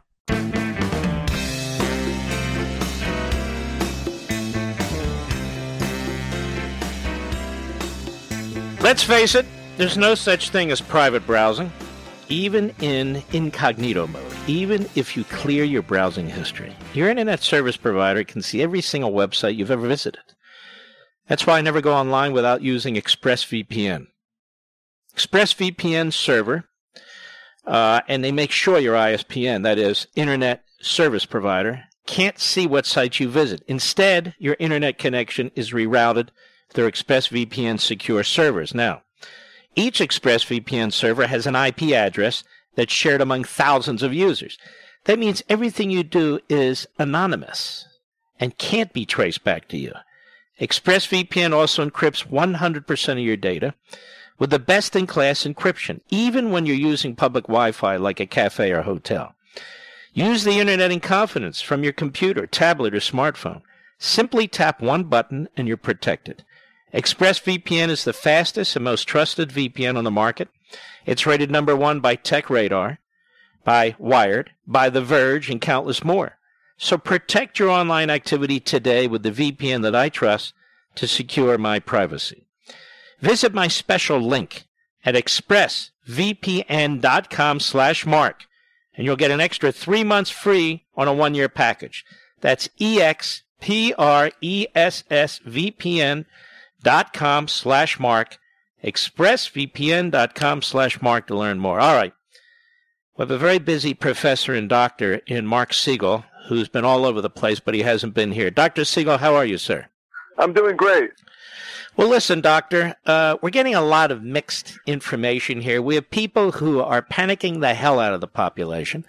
Let's face it, there's no such thing as private browsing, even in incognito mode, even if you clear your browsing history. Your internet service provider can see every single website you've ever visited. That's why I never go online without using ExpressVPN. ExpressVPN server, uh, and they make sure your ISPN, that is, Internet Service Provider, can't see what sites you visit. Instead, your internet connection is rerouted through ExpressVPN secure servers. Now, each ExpressVPN server has an IP address that's shared among thousands of users. That means everything you do is anonymous and can't be traced back to you. ExpressVPN also encrypts 100% of your data with the best in class encryption, even when you're using public Wi Fi like a cafe or hotel. Use the internet in confidence from your computer, tablet, or smartphone. Simply tap one button and you're protected. ExpressVPN is the fastest and most trusted VPN on the market. It's rated number one by TechRadar, by Wired, by The Verge, and countless more. So protect your online activity today with the VPN that I trust to secure my privacy. Visit my special link at expressvpn.com slash mark and you'll get an extra three months free on a one year package. That's E-X-P-R-E-S-S-V-P-N dot com slash mark, expressvpn.com slash mark to learn more. All right. We have a very busy professor and doctor in Marc Siegel, who's been all over the place, but he hasn't been here. Dr. Siegel, how are you, sir? I'm doing great. Well, listen, Doctor, uh, we're getting a lot of mixed information here. We have people who are panicking the hell out of the population.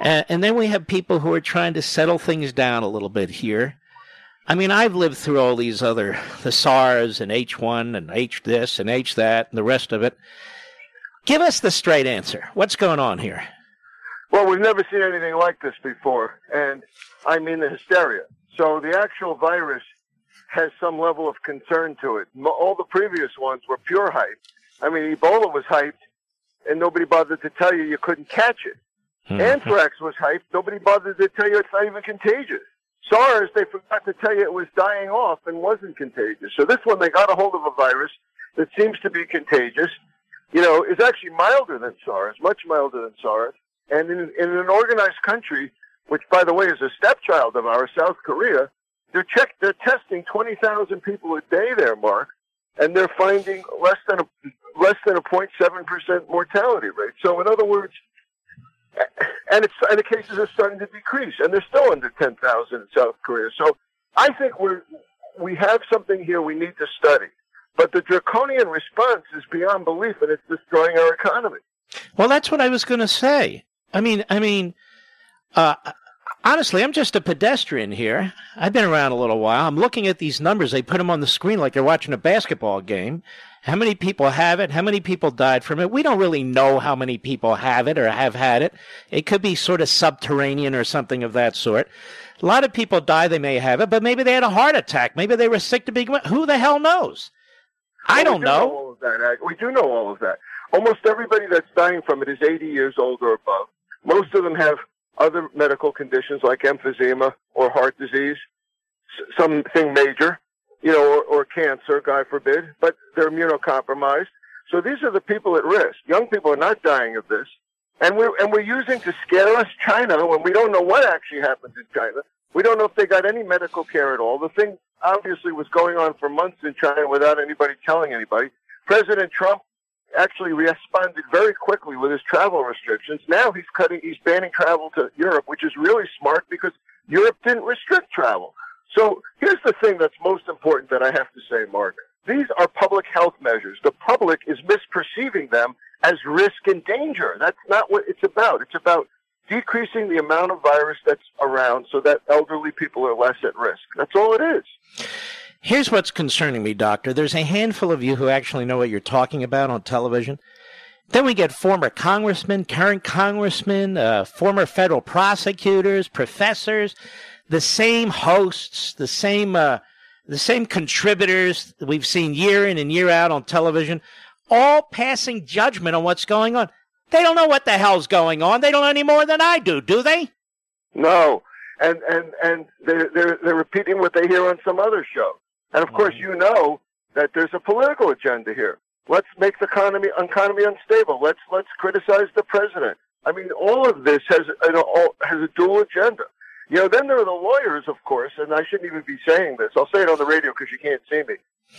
Uh, and then we have people who are trying to settle things down a little bit here. I mean, I've lived through all these other, the SARS and H1 and H this and H that and the rest of it. Give us the straight answer. What's going on here? Well, we've never seen anything like this before. And I mean the hysteria. So the actual virus has some level of concern to it. All the previous ones were pure hype. I mean, Ebola was hyped, and nobody bothered to tell you you couldn't catch it. Mm-hmm. Anthrax was hyped. Nobody bothered to tell you it's not even contagious. SARS, they forgot to tell you it was dying off and wasn't contagious. So this one, they got a hold of a virus that seems to be contagious. You know, is actually milder than SARS, much milder than SARS. And in, in an organized country, which by the way is a stepchild of ours, South Korea, they're check, they're testing 20,000 people a day there, Mark, and they're finding less than a less than a 0.7 percent mortality rate. So, in other words, and it's and the cases are starting to decrease, and they're still under 10,000 in South Korea. So, I think we're we have something here we need to study. But the draconian response is beyond belief, and it's destroying our economy. Well, that's what I was going to say. I mean, I mean, uh, honestly, I'm just a pedestrian here. I've been around a little while. I'm looking at these numbers. They put them on the screen like they're watching a basketball game. How many people have it? How many people died from it? We don't really know how many people have it or have had it. It could be sort of subterranean or something of that sort. A lot of people die, they may have it, but maybe they had a heart attack. Maybe they were sick to begin with. Who the hell knows? I don't do know. know all of that. We do know all of that. Almost everybody that's dying from it is 80 years old or above. Most of them have other medical conditions like emphysema or heart disease, something major, you know, or, or cancer, God forbid, but they're immunocompromised. So these are the people at risk. Young people are not dying of this. And we're, and we're using to scare us China when we don't know what actually happened in China. We don't know if they got any medical care at all. The thing obviously was going on for months in China without anybody telling anybody. President Trump actually responded very quickly with his travel restrictions. Now he's cutting, he's banning travel to Europe, which is really smart because Europe didn't restrict travel. So here's the thing that's most important that I have to say, Mark. These are public health measures. The public is misperceiving them as risk and danger. That's not what it's about. It's about decreasing the amount of virus that's around so that elderly people are less at risk. That's all it is. Here's what's concerning me, Doctor. There's a handful of you who actually know what you're talking about on television. Then we get former congressmen, current congressmen, uh, former federal prosecutors, professors, the same hosts, the same uh, the same contributors we've seen year in and year out on television, all passing judgment on what's going on. They don't know what the hell's going on. They don't know any more than I do, do they? No, and and and they're they're they're repeating what they hear on some other show. And of course, you know that there's a political agenda here. Let's make the economy economy unstable. Let's let's criticize the president. I mean, all of this has an, all, has a dual agenda. You know, then there are the lawyers, of course, and I shouldn't even be saying this. I'll say it on the radio because you can't see me.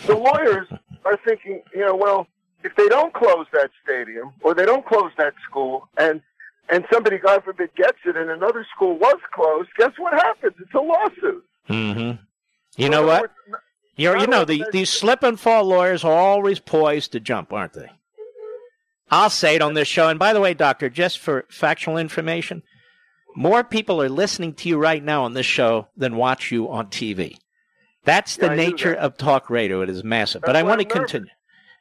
The lawyers are thinking, you know, well, if they don't close that stadium or they don't close that school, and and somebody, God forbid, gets it, and another school was closed, guess what happens? It's a lawsuit. Mm-hmm. You know what? You're, you know, the, these slip and fall lawyers are always poised to jump, aren't they? I'll say it on this show. And by the way, Doctor, just for factual information, more people are listening to you right now on this show than watch you on TV. That's the Yeah, nature that. of talk radio. It is massive. but I want to nervous. continue.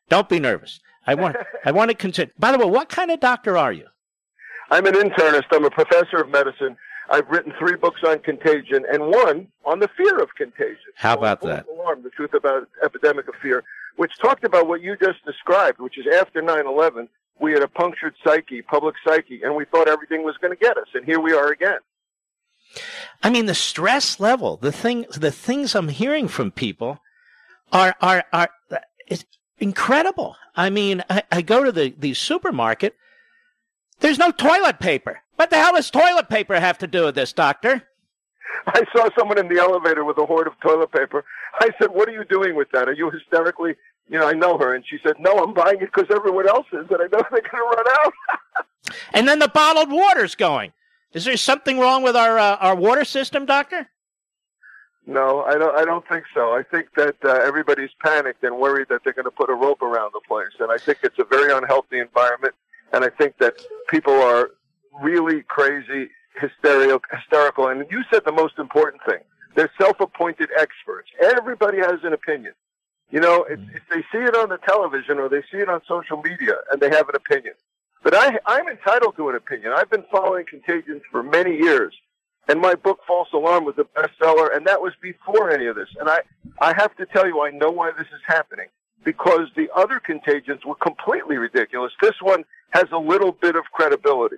Don't be nervous. I want I want to continue. By the way, what kind of doctor are you? I'm an internist. I'm a professor of medicine. I've written three books on contagion and one on the fear of contagion. How about that? Alarm, the truth about epidemic of fear, which talked about what you just described, which is after 9/11, we had a punctured psyche, public psyche, and we thought everything was going to get us, and here we are again. I mean, the stress level, the thing, the things I'm hearing from people are are are it's incredible. I mean, I, I go to the the supermarket. There's no toilet paper. What the hell does toilet paper have to do with this, doctor? I saw someone in the elevator with a hoard of toilet paper. I said, "What are you doing with that? Are you hysterically?" You know, I know her, and she said, "No, I'm buying it because everyone else is, and I know they're going to run out." And then the bottled water's going. Is there something wrong with our uh, our water system, doctor? No, I don't. I don't think so. I think that uh, everybody's panicked and worried that they're going to put a rope around the place, and I think it's a very unhealthy environment. And I think that people are really crazy, hysterical, hysterical. And you said the most important thing: they're self-appointed experts. Everybody has an opinion. You know, if, mm-hmm. if they see it on the television or they see it on social media, and they have an opinion. But I, I'm entitled to an opinion. I've been following contagions for many years. And my book, False Alarm, was a bestseller, and that was before any of this. And I, I have to tell you, I know why this is happening. Because the other contagions were completely ridiculous. This one has a little bit of credibility.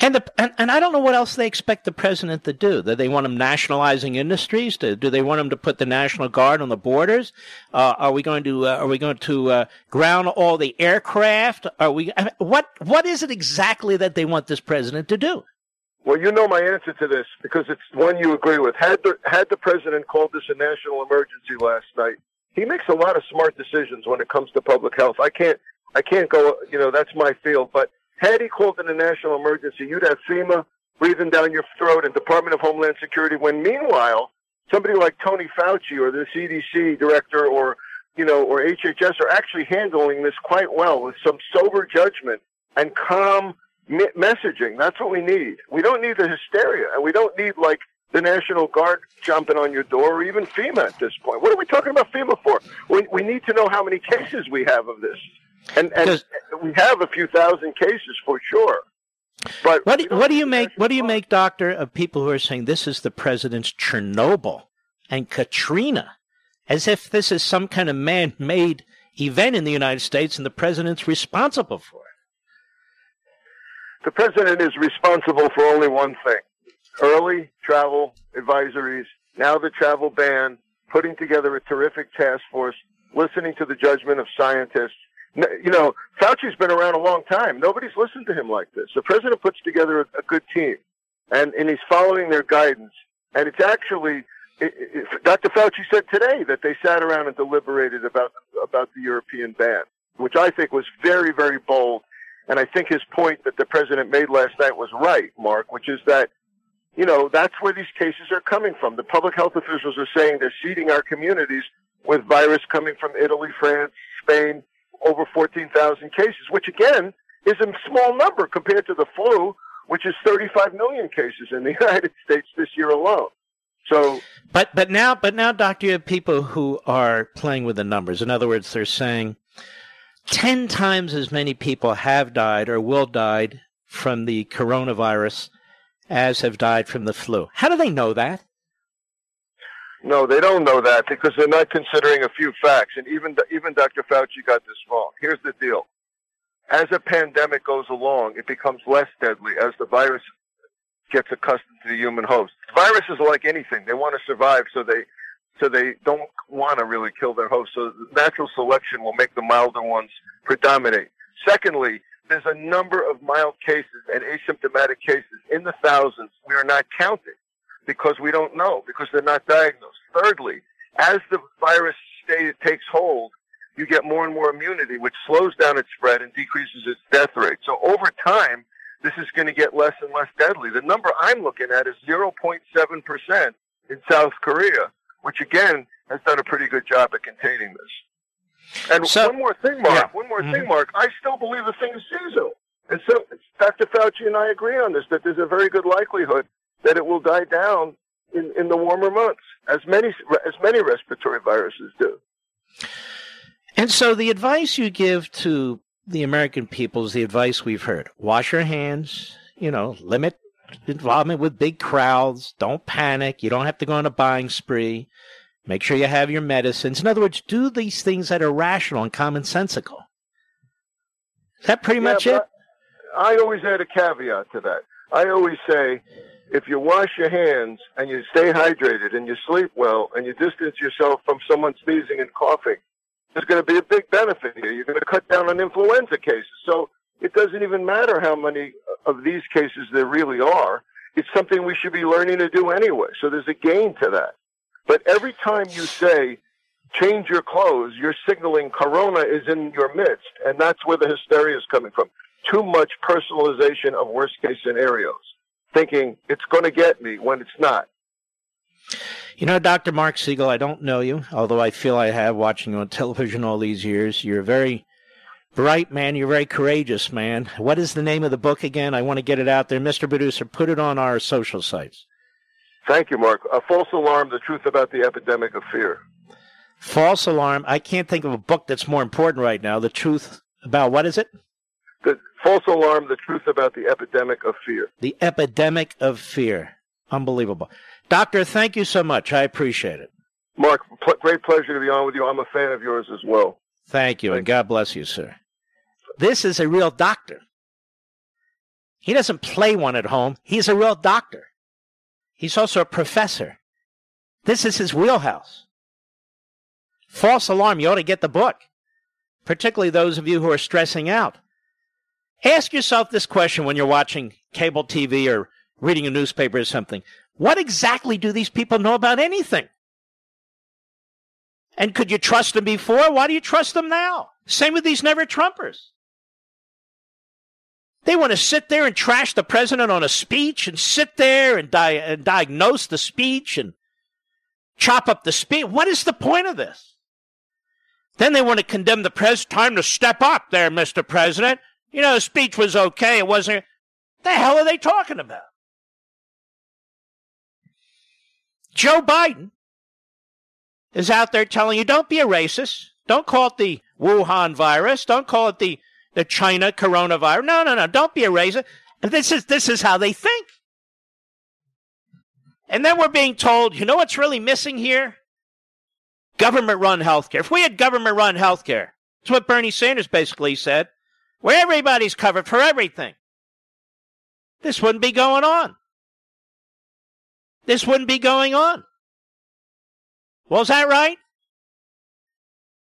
And, the, and and I don't know what else they expect the president to do. Do they want him nationalizing industries? Do, do they want him to put the National Guard on the borders? Uh, are we going to uh, are we going to uh, ground all the aircraft? Are we I mean, what what is it exactly that they want this president to do? Well, you know my answer to this because it's one you agree with. Had the, had the president called this a national emergency last night, he makes a lot of smart decisions when it comes to public health. I can't, I can't go, you know, that's my field. But had he called it a national emergency, you'd have FEMA breathing down your throat and Department of Homeland Security. When meanwhile, somebody like Tony Fauci or the CDC director or, you know, or HHS are actually handling this quite well with some sober judgment and calm me- messaging. That's what we need. We don't need the hysteria, and we don't need like the National Guard jumping on your door or even FEMA at this point. What are we talking about FEMA for? We, we need to know how many cases we have of this, and and we have a few thousand cases for sure. But What do, what do you make what do you make, doctor, of people who are saying this is the president's Chernobyl and Katrina, as if this is some kind of man-made event in the United States and the president's responsible for it? the president is responsible for only one thing early travel advisories, now the travel ban, putting together a terrific task force, listening to the judgment of scientists. You know, Fauci's been around a long time. Nobody's listened to him like this. The president puts together a, a good team, and, and he's following their guidance. And it's actually, it, it, Dr. Fauci said today that they sat around and deliberated about about the European ban, which I think was very, very bold. And I think his point that the president made last night was right, Mark, which is that, you know, that's where these cases are coming from. The public health officials are saying they're seeding our communities with virus coming from Italy, France, Spain, over 14,000 cases, which again is a small number compared to the flu, which is 35 million cases in the United States this year alone. So, But but now but now, doctor, you have people who are playing with the numbers. In other words, they're saying ten times as many people have died or will die from the coronavirus as have died from the flu. How do they know that? No, they don't know that because they're not considering a few facts. And even even Dr. Fauci got this wrong. Here's the deal: as a pandemic goes along, it becomes less deadly as the virus gets accustomed to the human host. Viruses are like anything; they want to survive, so they so they don't want to really kill their host. So natural selection will make the milder ones predominate. Secondly, there's a number of mild cases and asymptomatic cases in the thousands we are not counting because we don't know, because they're not diagnosed. Thirdly, as the virus stay, takes hold, you get more and more immunity, which slows down its spread and decreases its death rate. So over time, this is going to get less and less deadly. The number I'm looking at is 0.7% in South Korea, which again has done a pretty good job at containing this. And So- one more thing, Mark. Yeah. One more Mhm. thing, Mark. I still believe the thing is seasonal. And so Dr. Fauci and I agree on this, that there's a very good likelihood that it will die down in, in the warmer months, as many, as many respiratory viruses do. And so the advice you give to the American people is the advice we've heard. Wash your hands, you know, limit involvement with big crowds, don't panic, you don't have to go on a buying spree. Make sure you have your medicines. In other words, do these things that are rational and commonsensical. Is that pretty Yeah, much it? I, I always add a caveat to that. I always say, if you wash your hands and you stay hydrated and you sleep well and you distance yourself from someone sneezing and coughing, there's going to be a big benefit here. You're going to cut down on influenza cases. So it doesn't even matter how many of these cases there really are. It's something we should be learning to do anyway. So there's a gain to that. But every time you say, change your clothes, you're signaling corona is in your midst. And that's where the hysteria is coming from. Too much personalization of worst case scenarios, thinking it's going to get me when it's not. You know, Dr. Marc Siegel, I don't know you, although I feel I have watching you on television all these years. You're a very bright man. You're a very courageous man. What is the name of the book again? I want to get it out there. Mr. Producer, put it on our social sites. Thank you, Mark. A false alarm, the truth about the epidemic of fear. False alarm. I can't think of a book that's more important right now. The truth about what is it? The false alarm, the truth about the epidemic of fear. The epidemic of fear. Unbelievable. Doctor, thank you so much. I appreciate it. Mark, pl- great pleasure to be on with you. I'm a fan of yours as well. Thank you, and God bless you, sir. This is a real doctor. He doesn't play one at home. He's a real doctor. He's also a professor. This is his wheelhouse. False alarm. You ought to get the book, particularly those of you who are stressing out. Ask yourself this question when you're watching cable TV or reading a newspaper or something. What exactly do these people know about anything? And could you trust them before? Why do you trust them now? Same with these never Trumpers. They want to sit there and trash the president on a speech and sit there and, di- and diagnose the speech and chop up the speech. What is the point of this? Then they want to condemn the president. Time to step up there, Mr. President. You know, speech was okay. It wasn't. The hell are they talking about? Joe Biden is out there telling you don't be a racist. Don't call it the Wuhan virus. Don't call it the, the China coronavirus. No, no, no. Don't be a racist. And this is this is how they think. And then we're being told, you know what's really missing here? Government run healthcare. If we had government run healthcare, that's what Bernie Sanders basically said, where everybody's covered for everything. This wouldn't be going on. This wouldn't be going on. Well, is that right?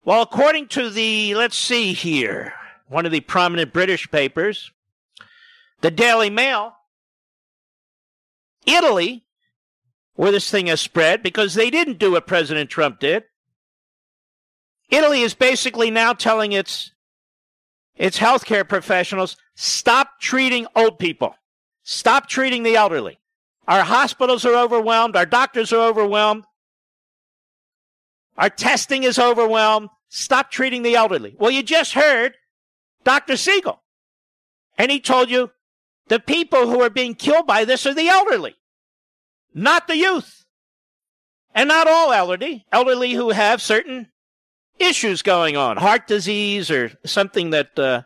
Well, according to the, let's see here, one of the prominent British papers, the Daily Mail, Italy, where this thing has spread, because they didn't do what President Trump did. Italy is basically now telling its its healthcare professionals stop treating old people. Stop treating the elderly. Our hospitals are overwhelmed, our doctors are overwhelmed. Our testing is overwhelmed. Stop treating the elderly. Well, you just heard Dr. Siegel. And he told you the people who are being killed by this are the elderly, not the youth. And not all elderly, elderly who have certain issues going on, heart disease or something that uh,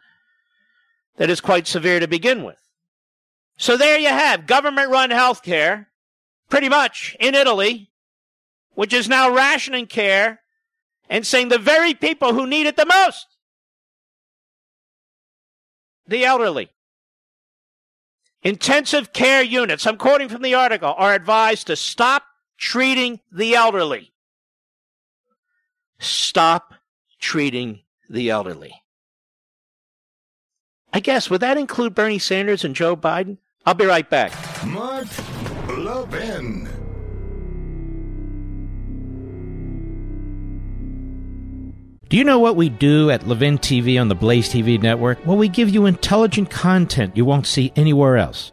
that is quite severe to begin with. So there you have government run health care, pretty much in Italy, which is now rationing care and saying the very people who need it the most, the elderly. Intensive care units, I'm quoting from the article, are advised to stop treating the elderly. Stop treating the elderly. I guess, would that include Bernie Sanders and Joe Biden? I'll be right back. Mark Levin. Do you know what we do at Levin TV on the Blaze TV network? Well, we give you intelligent content you won't see anywhere else.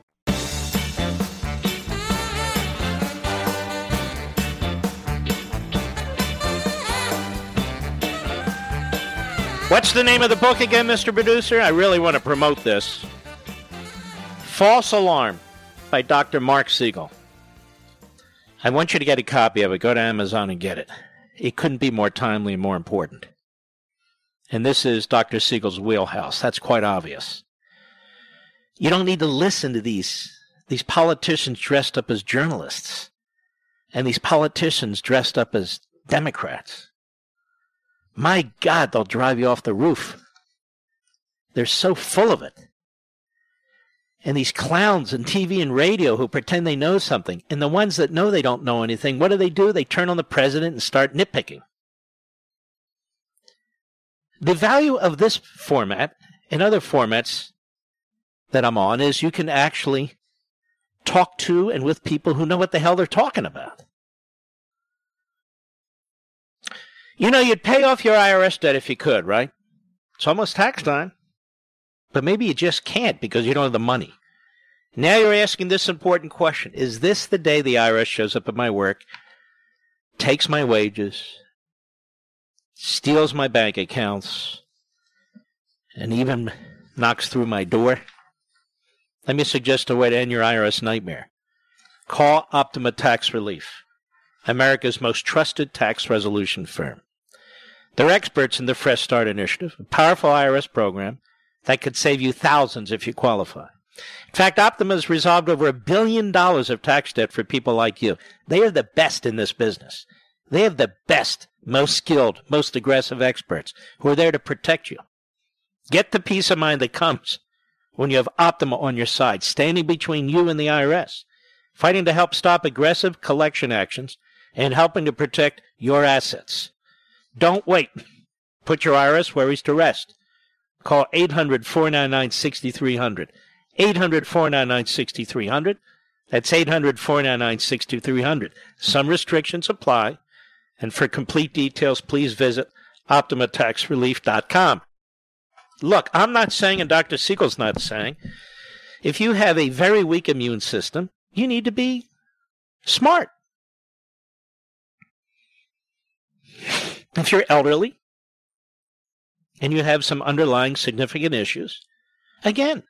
What's the name of the book again, Mr. Producer? I really want to promote this. False Alarm by Dr. Marc Siegel. I want you to get a copy of it. Go to Amazon and get it. It couldn't be more timely and more important. And this is Dr. Siegel's wheelhouse. That's quite obvious. You don't need to listen to these, these politicians dressed up as journalists and these politicians dressed up as Democrats. My God, they'll drive you off the roof. They're so full of it. And these clowns in TV and radio who pretend they know something, and the ones that know they don't know anything, what do they do? They turn on the president and start nitpicking. The value of this format and other formats that I'm on is you can actually talk to and with people who know what the hell they're talking about. You know, you'd pay off your IRS debt if you could, right? It's almost tax time. But maybe you just can't because you don't have the money. Now you're asking this important question Is this the day the IRS shows up at my work, takes my wages, steals my bank accounts, and even knocks through my door? Let me suggest a way to end your IRS nightmare. Call Optima Tax Relief, America's most trusted tax resolution firm. They're experts in the Fresh Start Initiative, a powerful IRS program that could save you thousands if you qualify. In fact, Optima has resolved over a billion dollars of tax debt for people like you. They are the best in this business. They have the best, most skilled, most aggressive experts who are there to protect you. Get the peace of mind that comes when you have Optima on your side, standing between you and the IRS, fighting to help stop aggressive collection actions and helping to protect your assets. Don't wait. Put your IRS worries to rest. Call 800 499 6300. 800 499 6300. That's 800 499 6300. Some restrictions apply. And for complete details, please visit OptimaTaxRelief.com. Look, I'm not saying, and Dr. Siegel's not saying, if you have a very weak immune system, you need to be smart. If you're elderly and you have some underlying significant issues, again,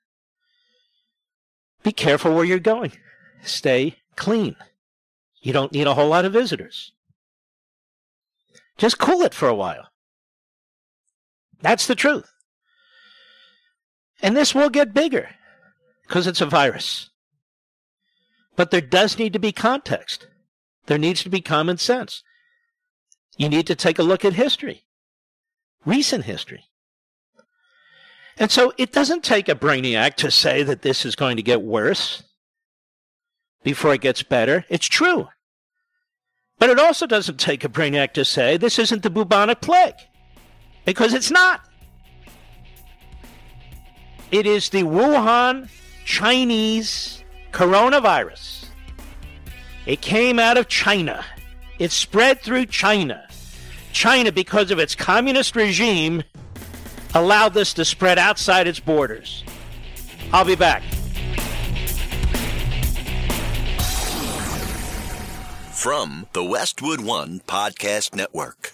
be careful where you're going. Stay clean. You don't need a whole lot of visitors. Just cool it for a while. That's the truth. And this will get bigger because it's a virus. But there does need to be context. There needs to be common sense. You need to take a look at history, recent history. And so it doesn't take a brainiac to say that this is going to get worse before it gets better. It's true. But it also doesn't take a brainiac to say this isn't the bubonic plague, because it's not. It is the Wuhan Chinese coronavirus. It came out of China. It spread through China. China, because of its communist regime, allowed this to spread outside its borders. I'll be back. From the Westwood One Podcast Network.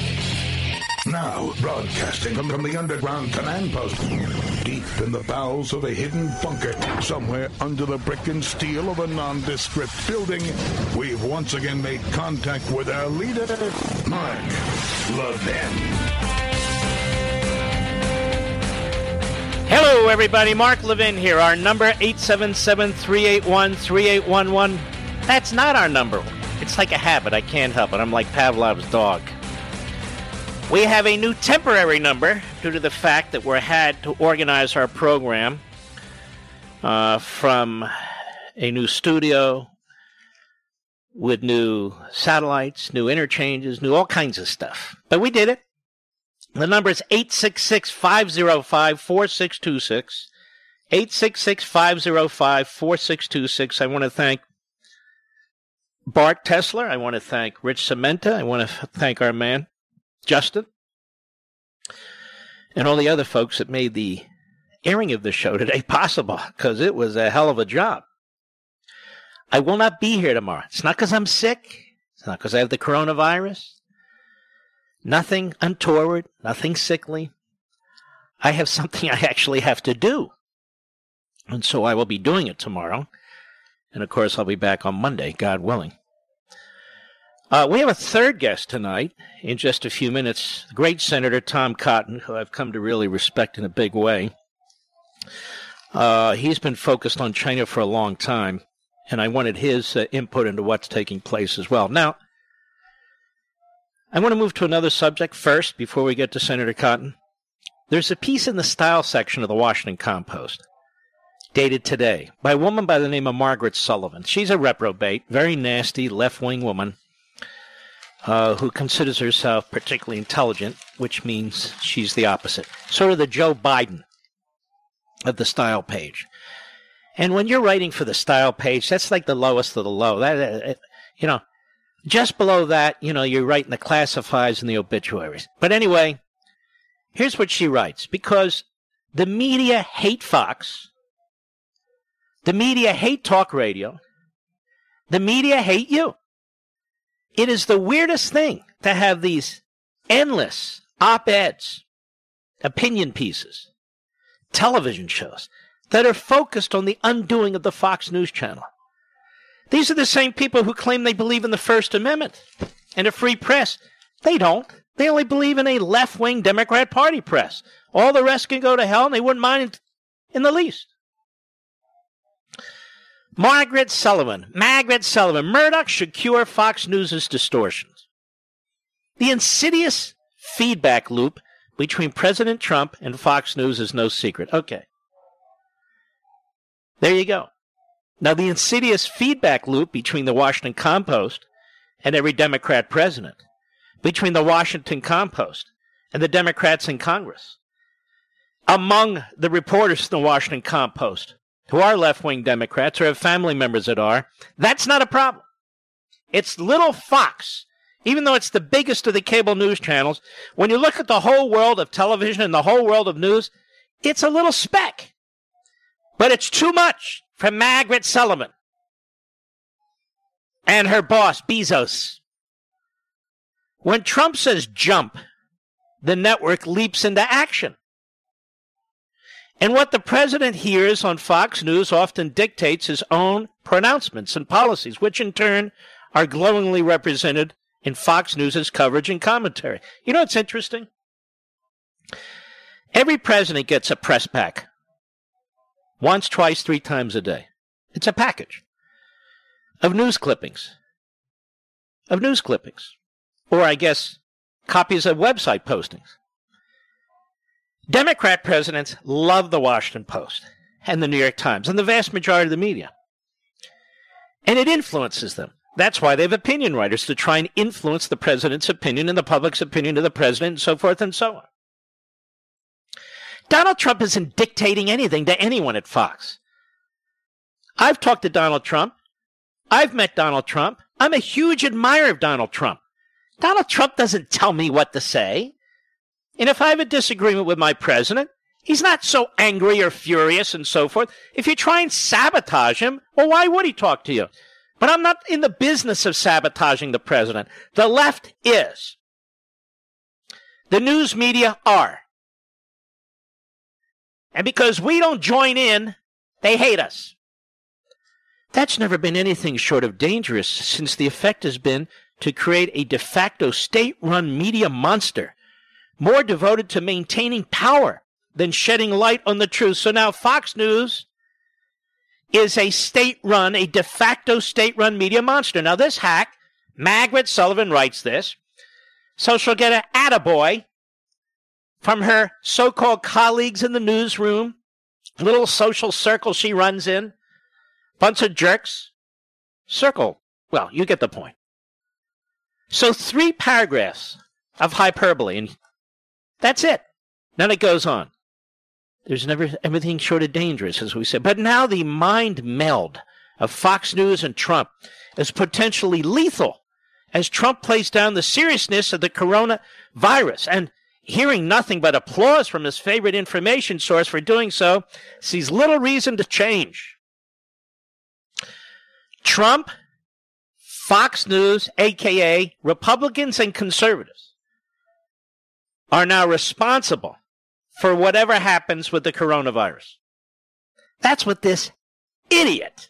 Now, broadcasting from, the underground command post, deep in the bowels of a hidden bunker, somewhere under the brick and steel of a nondescript building, we've once again made contact with our leader, Mark Levin. Hello, everybody. Mark Levin here. Our number 877-381-3811. That's not our number. It's like a habit. I can't help it. I'm like Pavlov's dog. We have a new temporary number due to the fact that we're had to organize our program uh, from a new studio with new satellites, new interchanges, new all kinds of stuff. But we did it. The number is 866 505 4626. 866 505 4626. I want to thank Bart Tesler. I want to thank Rich Sementa. I want to thank our man, Justin, and all the other folks that made the airing of the show today possible because it was a hell of a job. I will not be here tomorrow. It's not because I'm sick. It's not because I have the coronavirus. Nothing untoward, nothing sickly. I have something I actually have to do. And so I will be doing it tomorrow. And of course, I'll be back on Monday, God willing. Uh, we have a third guest tonight in just a few minutes. Great Senator Tom Cotton, who I've come to really respect in a big way. Uh, he's been focused on China for a long time, and I wanted his uh, input into what's taking place as well. Now, I want to move to another subject first before we get to Senator Cotton. There's a piece in the style section of the Washington Compost dated today by a woman by the name of Margaret Sullivan. She's a reprobate, very nasty left wing woman uh, who considers herself particularly intelligent, which means she's the opposite. Sort of the Joe Biden of the style page. And when you're writing for the style page, that's like the lowest of the low. That, uh, you know, just below that, you know, you're writing the classifieds and the obituaries. But anyway, here's what she writes because the media hate Fox, the media hate talk radio, the media hate you. It is the weirdest thing to have these endless op eds, opinion pieces, television shows that are focused on the undoing of the Fox News channel. These are the same people who claim they believe in the First Amendment and a free press. They don't. They only believe in a left wing Democrat Party press. All the rest can go to hell and they wouldn't mind in the least. Margaret Sullivan. Margaret Sullivan. Murdoch should cure Fox News' distortions. The insidious feedback loop between President Trump and Fox News is no secret. Okay. There you go. Now, the insidious feedback loop between the Washington Compost and every Democrat president, between the Washington Compost and the Democrats in Congress, among the reporters in the Washington Compost, who are left wing Democrats or have family members that are, that's not a problem. It's little Fox, even though it's the biggest of the cable news channels. When you look at the whole world of television and the whole world of news, it's a little speck. But it's too much for Margaret Sullivan and her boss, Bezos. When Trump says jump, the network leaps into action. And what the president hears on Fox News often dictates his own pronouncements and policies, which in turn are glowingly represented in Fox News' coverage and commentary. You know what's interesting? Every president gets a press pack once, twice, three times a day. It's a package of news clippings. Of news clippings. Or, I guess, copies of website postings. Democrat presidents love the Washington Post and the New York Times and the vast majority of the media. And it influences them. That's why they have opinion writers to try and influence the president's opinion and the public's opinion of the president and so forth and so on. Donald Trump isn't dictating anything to anyone at Fox. I've talked to Donald Trump. I've met Donald Trump. I'm a huge admirer of Donald Trump. Donald Trump doesn't tell me what to say. And if I have a disagreement with my president, he's not so angry or furious and so forth. If you try and sabotage him, well, why would he talk to you? But I'm not in the business of sabotaging the president. The left is. The news media are. And because we don't join in, they hate us. That's never been anything short of dangerous since the effect has been to create a de facto state run media monster more devoted to maintaining power than shedding light on the truth. So now Fox News is a state run, a de facto state run media monster. Now, this hack, Margaret Sullivan writes this, so she'll get an attaboy from her so called colleagues in the newsroom, little social circle she runs in, bunch of jerks. Circle. Well, you get the point. So, three paragraphs of hyperbole, and that's it. Then it goes on. There's never everything short of dangerous, as we said. But now the mind meld of Fox News and Trump is potentially lethal as Trump plays down the seriousness of the coronavirus and hearing nothing but applause from his favorite information source for doing so, sees little reason to change. Trump, Fox News, aka Republicans and conservatives, are now responsible for whatever happens with the coronavirus. That's what this idiot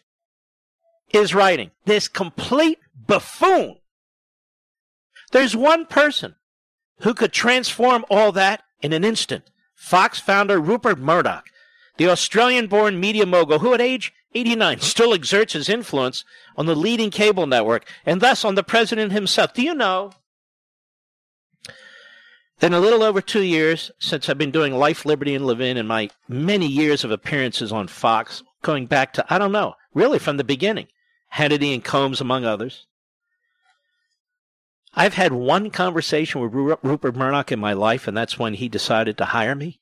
is writing. This complete buffoon. There's one person who could transform all that in an instant. Fox founder Rupert Murdoch, the Australian born media mogul who at age 89 still exerts his influence on the leading cable network and thus on the president himself. Do you know then a little over two years since I've been doing Life, Liberty, and Levin and my many years of appearances on Fox, going back to, I don't know, really from the beginning, Hannity and Colmes, among others. I've had one conversation with Rupert Murdoch in my life, and that's when he decided to hire me.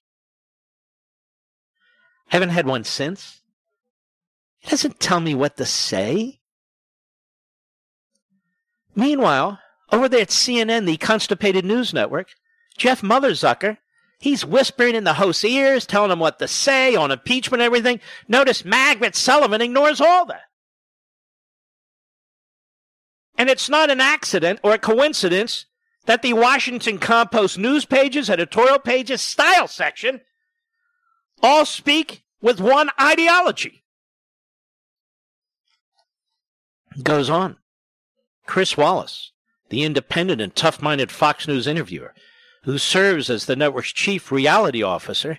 I haven't had one since. He doesn't tell me what to say. Meanwhile, over there at CNN, the constipated news network, Jeff Motherzucker, he's whispering in the host's ears, telling him what to say on impeachment and everything. Notice Margaret Sullivan ignores all that. And it's not an accident or a coincidence that the Washington Compost news pages, editorial pages, style section all speak with one ideology. Goes on. Chris Wallace, the independent and tough minded Fox News interviewer, who serves as the network's chief reality officer.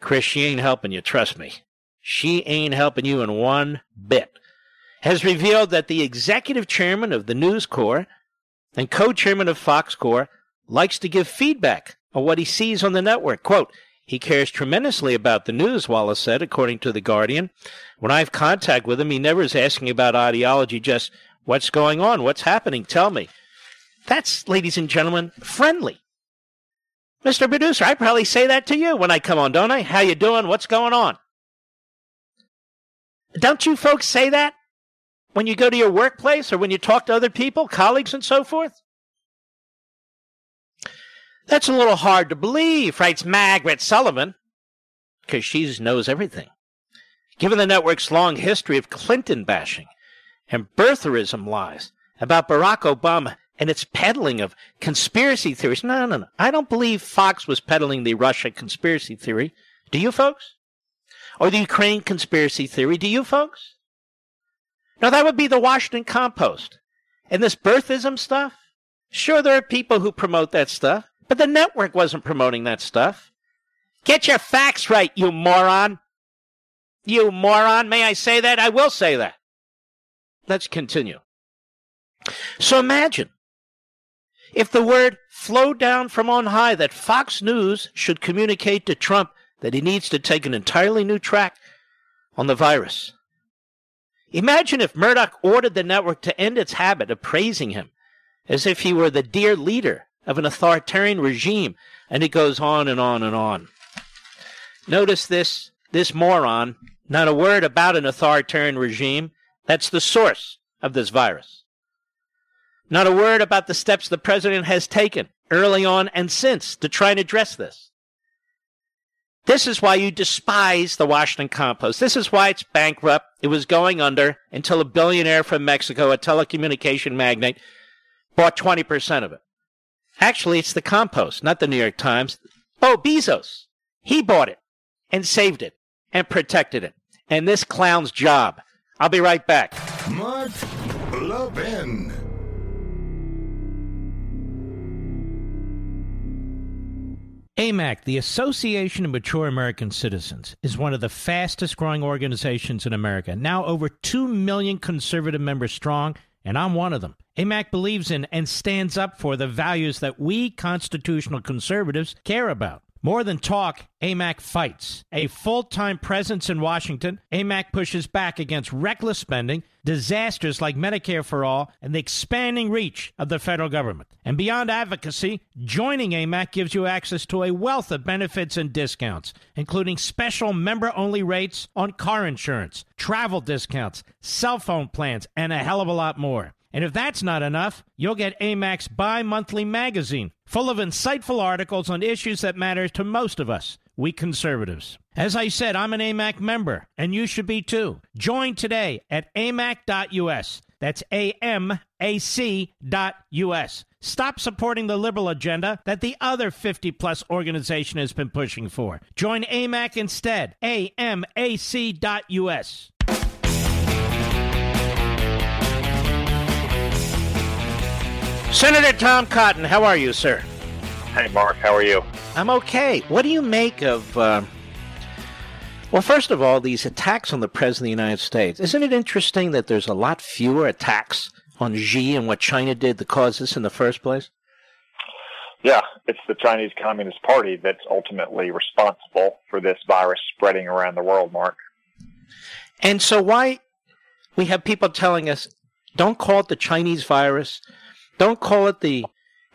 Chris, she ain't helping you, trust me. She ain't helping you in one bit. Has revealed that the executive chairman of the News Corps and co chairman of Fox Corps likes to give feedback on what he sees on the network. Quote, he cares tremendously about the news, Wallace said, according to The Guardian. When I have contact with him, he never is asking about ideology, just what's going on, what's happening, tell me. That's, ladies and gentlemen, friendly. Mr. Producer, I probably say that to you when I come on, don't I? How you doing? What's going on? Don't you folks say that when you go to your workplace or when you talk to other people, colleagues and so forth? That's a little hard to believe, writes Margaret Sullivan, because she knows everything. Given the network's long history of Clinton bashing and birtherism lies about Barack Obama and its peddling of conspiracy theories. No, no, no. I don't believe Fox was peddling the Russia conspiracy theory. Do you folks? Or the Ukraine conspiracy theory. Do you folks? No, that would be the Washington Compost. And this birthism stuff? Sure, there are people who promote that stuff, but the network wasn't promoting that stuff. Get your facts right, you moron. You moron. May I say that? I will say that. Let's continue. So imagine if the word flowed down from on high that Fox News should communicate to Trump that he needs to take an entirely new track on the virus. Imagine if Murdoch ordered the network to end its habit of praising him as if he were the dear leader of an authoritarian regime, and it goes on and on and on. Notice this this moron, not a word about an authoritarian regime. That's the source of this virus. Not a word about the steps the president has taken early on and since to try and address this. This is why you despise the Washington Compost. This is why it's bankrupt. It was going under until a billionaire from Mexico, a telecommunication magnate, bought 20% of it. Actually, it's the Compost, not the New York Times. Oh, Bezos. He bought it and saved it and protected it. And this clown's job. I'll be right back. Mark Levin. AMAC, the Association of Mature American Citizens, is one of the fastest growing organizations in America. Now over 2 million conservative members strong, and I'm one of them. AMAC believes in and stands up for the values that we constitutional conservatives care about. More than talk, AMAC fights. A full time presence in Washington, AMAC pushes back against reckless spending, disasters like Medicare for All, and the expanding reach of the federal government. And beyond advocacy, joining AMAC gives you access to a wealth of benefits and discounts, including special member only rates on car insurance, travel discounts, cell phone plans, and a hell of a lot more. And if that's not enough, you'll get AMAC's bi monthly magazine, full of insightful articles on issues that matter to most of us, we conservatives. As I said, I'm an AMAC member, and you should be too. Join today at amac.us. That's A-M-A-C.us. Stop supporting the liberal agenda that the other 50 plus organization has been pushing for. Join AMAC instead. A-M-A-C.us. Senator Tom Cotton, how are you, sir? Hey, Mark, how are you? I'm okay. What do you make of, uh, well, first of all, these attacks on the President of the United States? Isn't it interesting that there's a lot fewer attacks on Xi and what China did to cause this in the first place? Yeah, it's the Chinese Communist Party that's ultimately responsible for this virus spreading around the world, Mark. And so, why we have people telling us, don't call it the Chinese virus, don't call it the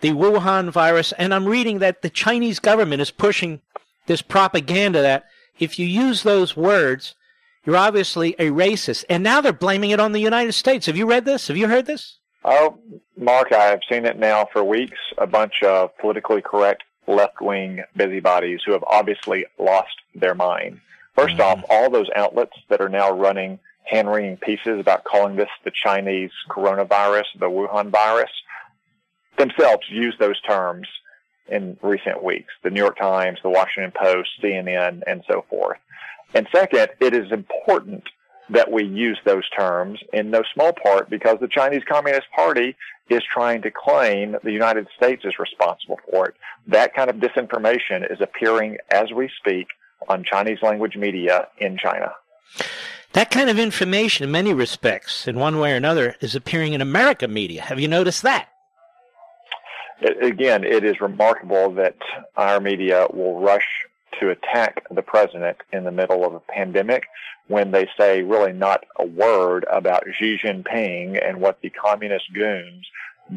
the Wuhan virus. And I'm reading that the Chinese government is pushing this propaganda that if you use those words, you're obviously a racist. And now they're blaming it on the United States. Have you read this? Have you heard this? Oh, Mark, I have seen it now for weeks. A bunch of politically correct left wing busybodies who have obviously lost their mind. 1st mm-hmm. off, all those outlets that are now running hand wringing pieces about calling this the Chinese coronavirus, the Wuhan virus, themselves use those terms in recent weeks. The New York Times, the Washington Post, CNN, and so forth. And second, it is important that we use those terms in no small part because the Chinese Communist Party is trying to claim the United States is responsible for it. That kind of disinformation is appearing as we speak on Chinese language media in China. That kind of information, in many respects, in one way or another, is appearing in American media. Have you noticed that? Again, it is remarkable that our media will rush to attack the president in the middle of a pandemic when they say really not a word about Xi Jinping and what the communist goons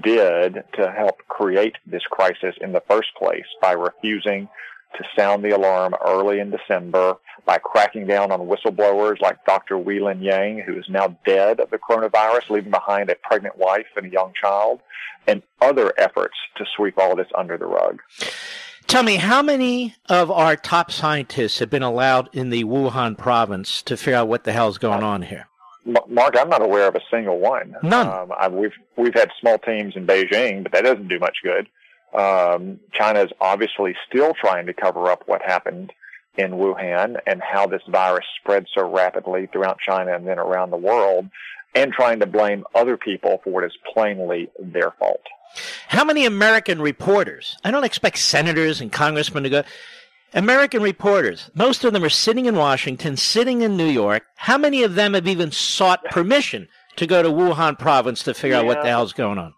did to help create this crisis in the first place by refusing to sound the alarm early in December by cracking down on whistleblowers like Dr. Li Wenliang, who is now dead of the coronavirus, leaving behind a pregnant wife and a young child, and other efforts to sweep all this under the rug. Tell me, how many of our top scientists have been allowed in the Wuhan province to figure out what the hell's going on here? Mark, I'm not aware of a single one. None. Um, I, we've we've had small teams in Beijing, but that doesn't do much good. Um, China is obviously still trying to cover up what happened in Wuhan and how this virus spread so rapidly throughout China and then around the world, and trying to blame other people for what is plainly their fault. How many American reporters? I don't expect senators and congressmen to go. American reporters, most of them are sitting in Washington, sitting in New York. How many of them have even sought permission to go to Wuhan province to figure yeah. out what the hell's going on?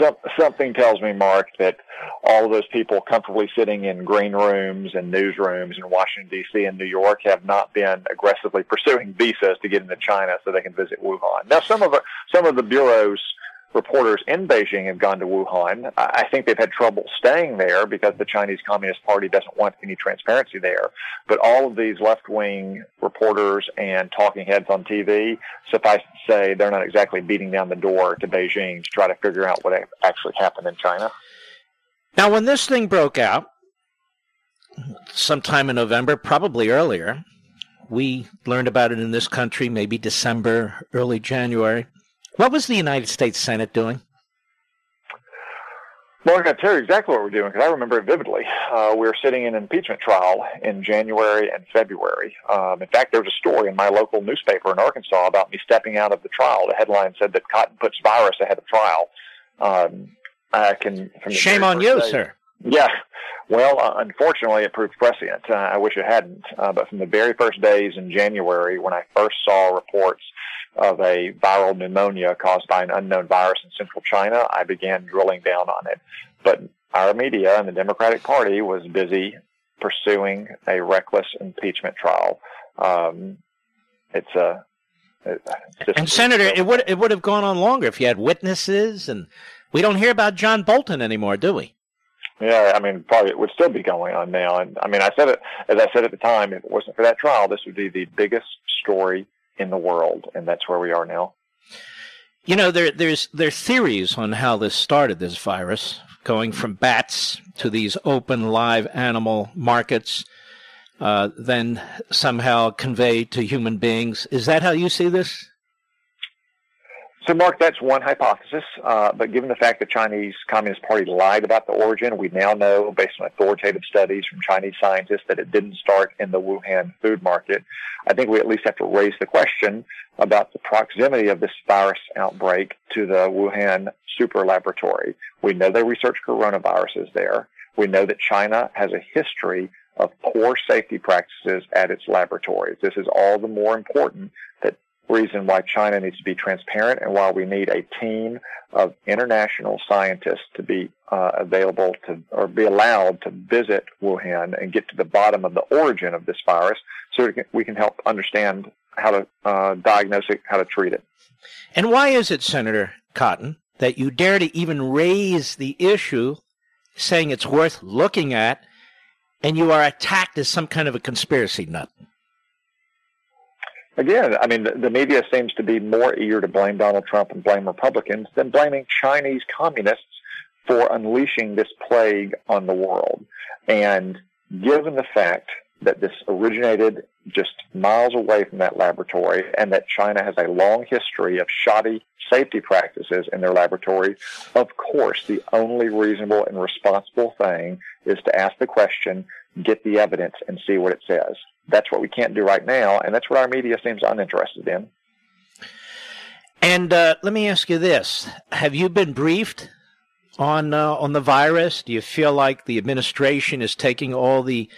Some, something tells me, Mark, that all of those people comfortably sitting in green rooms and newsrooms in Washington D.C. and New York have not been aggressively pursuing visas to get into China so they can visit Wuhan. Now, some of some of the bureaus reporters in Beijing have gone to Wuhan. I think they've had trouble staying there because the Chinese Communist Party doesn't want any transparency there. But all of these left wing reporters and talking heads on TV, suffice to say, they're not exactly beating down the door to Beijing to try to figure out what actually happened in China. Now, when this thing broke out, sometime in November, probably earlier, we learned about it in this country, maybe December, early January. What was the United States Senate doing? Well, I'm going to tell you exactly what we're doing because I remember it vividly. Uh, we were sitting in an impeachment trial in January and February. Um, in fact, there was a story in my local newspaper in Arkansas about me stepping out of the trial. The headline said that cotton puts virus ahead of trial. Um, I can. Shame on you, sir. Yeah. Well, uh, unfortunately, it proved prescient. Uh, I wish it hadn't. Uh, but from the very first days in January, when I first saw reports of a viral pneumonia caused by an unknown virus in central China, I began drilling down on it. But our media and the Democratic Party was busy pursuing a reckless impeachment trial. Um, it's a it's and Senator, it would it would have gone on longer if you had witnesses, and we don't hear about John Bolton anymore, do we? Yeah, I mean, probably it would still be going on now. And I mean, I said it as I said at the time. If it wasn't for that trial, this would be the biggest story in the world, and that's where we are now. You know, there, there's there theories on how this started. This virus going from bats to these open live animal markets, uh, then somehow conveyed to human beings. Is that how you see this? So, Mark, that's one hypothesis. Uh, but given the fact the Chinese Communist Party lied about the origin, we now know, based on authoritative studies from Chinese scientists, that it didn't start in the Wuhan food market. I think we at least have to raise the question about the proximity of this virus outbreak to the Wuhan super laboratory. We know they research coronaviruses there. We know that China has a history of poor safety practices at its laboratories. This is all the more important that reason why China needs to be transparent and why we need a team of international scientists to be uh, available to or be allowed to visit Wuhan and get to the bottom of the origin of this virus so we can, help understand how to uh, diagnose it, how to treat it. And why is it, Senator Cotton, that you dare to even raise the issue saying it's worth looking at and you are attacked as some kind of a conspiracy nut? Again, I mean, the, the, media seems to be more eager to blame Donald Trump and blame Republicans than blaming Chinese communists for unleashing this plague on the world. And given the fact that this originated just miles away from that laboratory and that China has a long history of shoddy safety practices in their laboratory, of course, the only reasonable and responsible thing is to ask the question, get the evidence, and see what it says that's what we can't do right now, and that's what our media seems uninterested in. And uh, let me ask you this: Have you been briefed on uh, on the virus? Do you feel like the administration is taking all the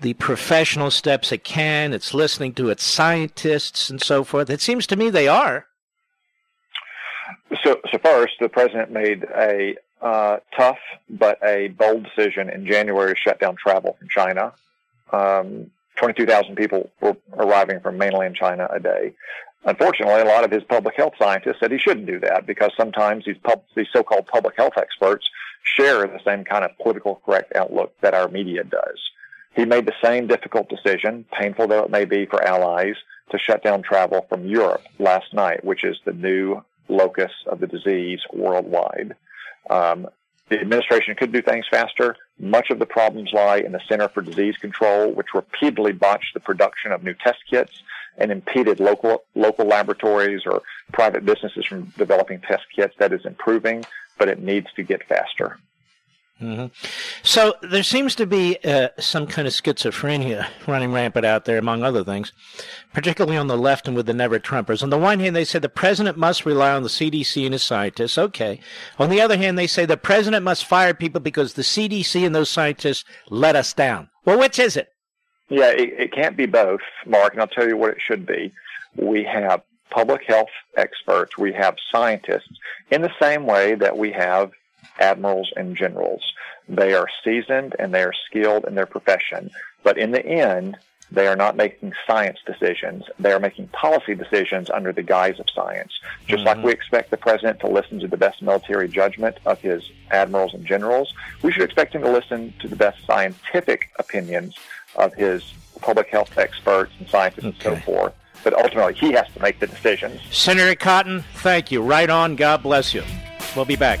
the professional steps it can? It's listening to its scientists and so forth. It seems to me they are. So, so first, the president made a uh, tough but a bold decision in January to shut down travel from China. Um, 22,000 people were arriving from mainland China a day. Unfortunately, a lot of his public health scientists said he shouldn't do that because sometimes these, pub, these so-called public health experts share the same kind of political correct outlook that our media does. He made the same difficult decision, painful though it may be for allies, to shut down travel from Europe last night, which is the new locus of the disease worldwide. Um, the administration could do things faster. Much of the problems lie in the Center for Disease Control, which repeatedly botched the production of new test kits and impeded local local laboratories or private businesses from developing test kits. That is improving, but it needs to get faster. Mm-hmm. So there seems to be uh, some kind of schizophrenia running rampant out there, among other things, particularly on the left and with the never Trumpers. On the one hand, they say the president must rely on the CDC and his scientists. Okay. On the other hand, they say the president must fire people because the CDC and those scientists let us down. Well, which is it? Yeah, it, it can't be both, Mark, and I'll tell you what it should be. We have public health experts, we have scientists, in the same way that we have admirals and generals. They are seasoned and they are skilled in their profession. But in the end, They are not making science decisions. They are making policy decisions under the guise of science. Just mm-hmm. like we expect the president to listen to the best military judgment of his admirals and generals, we should expect him to listen to the best scientific opinions of his public health experts and scientists okay. and so forth. But ultimately, he has to make the decisions. Senator Cotton, thank you. Right on. God bless you. We'll be back.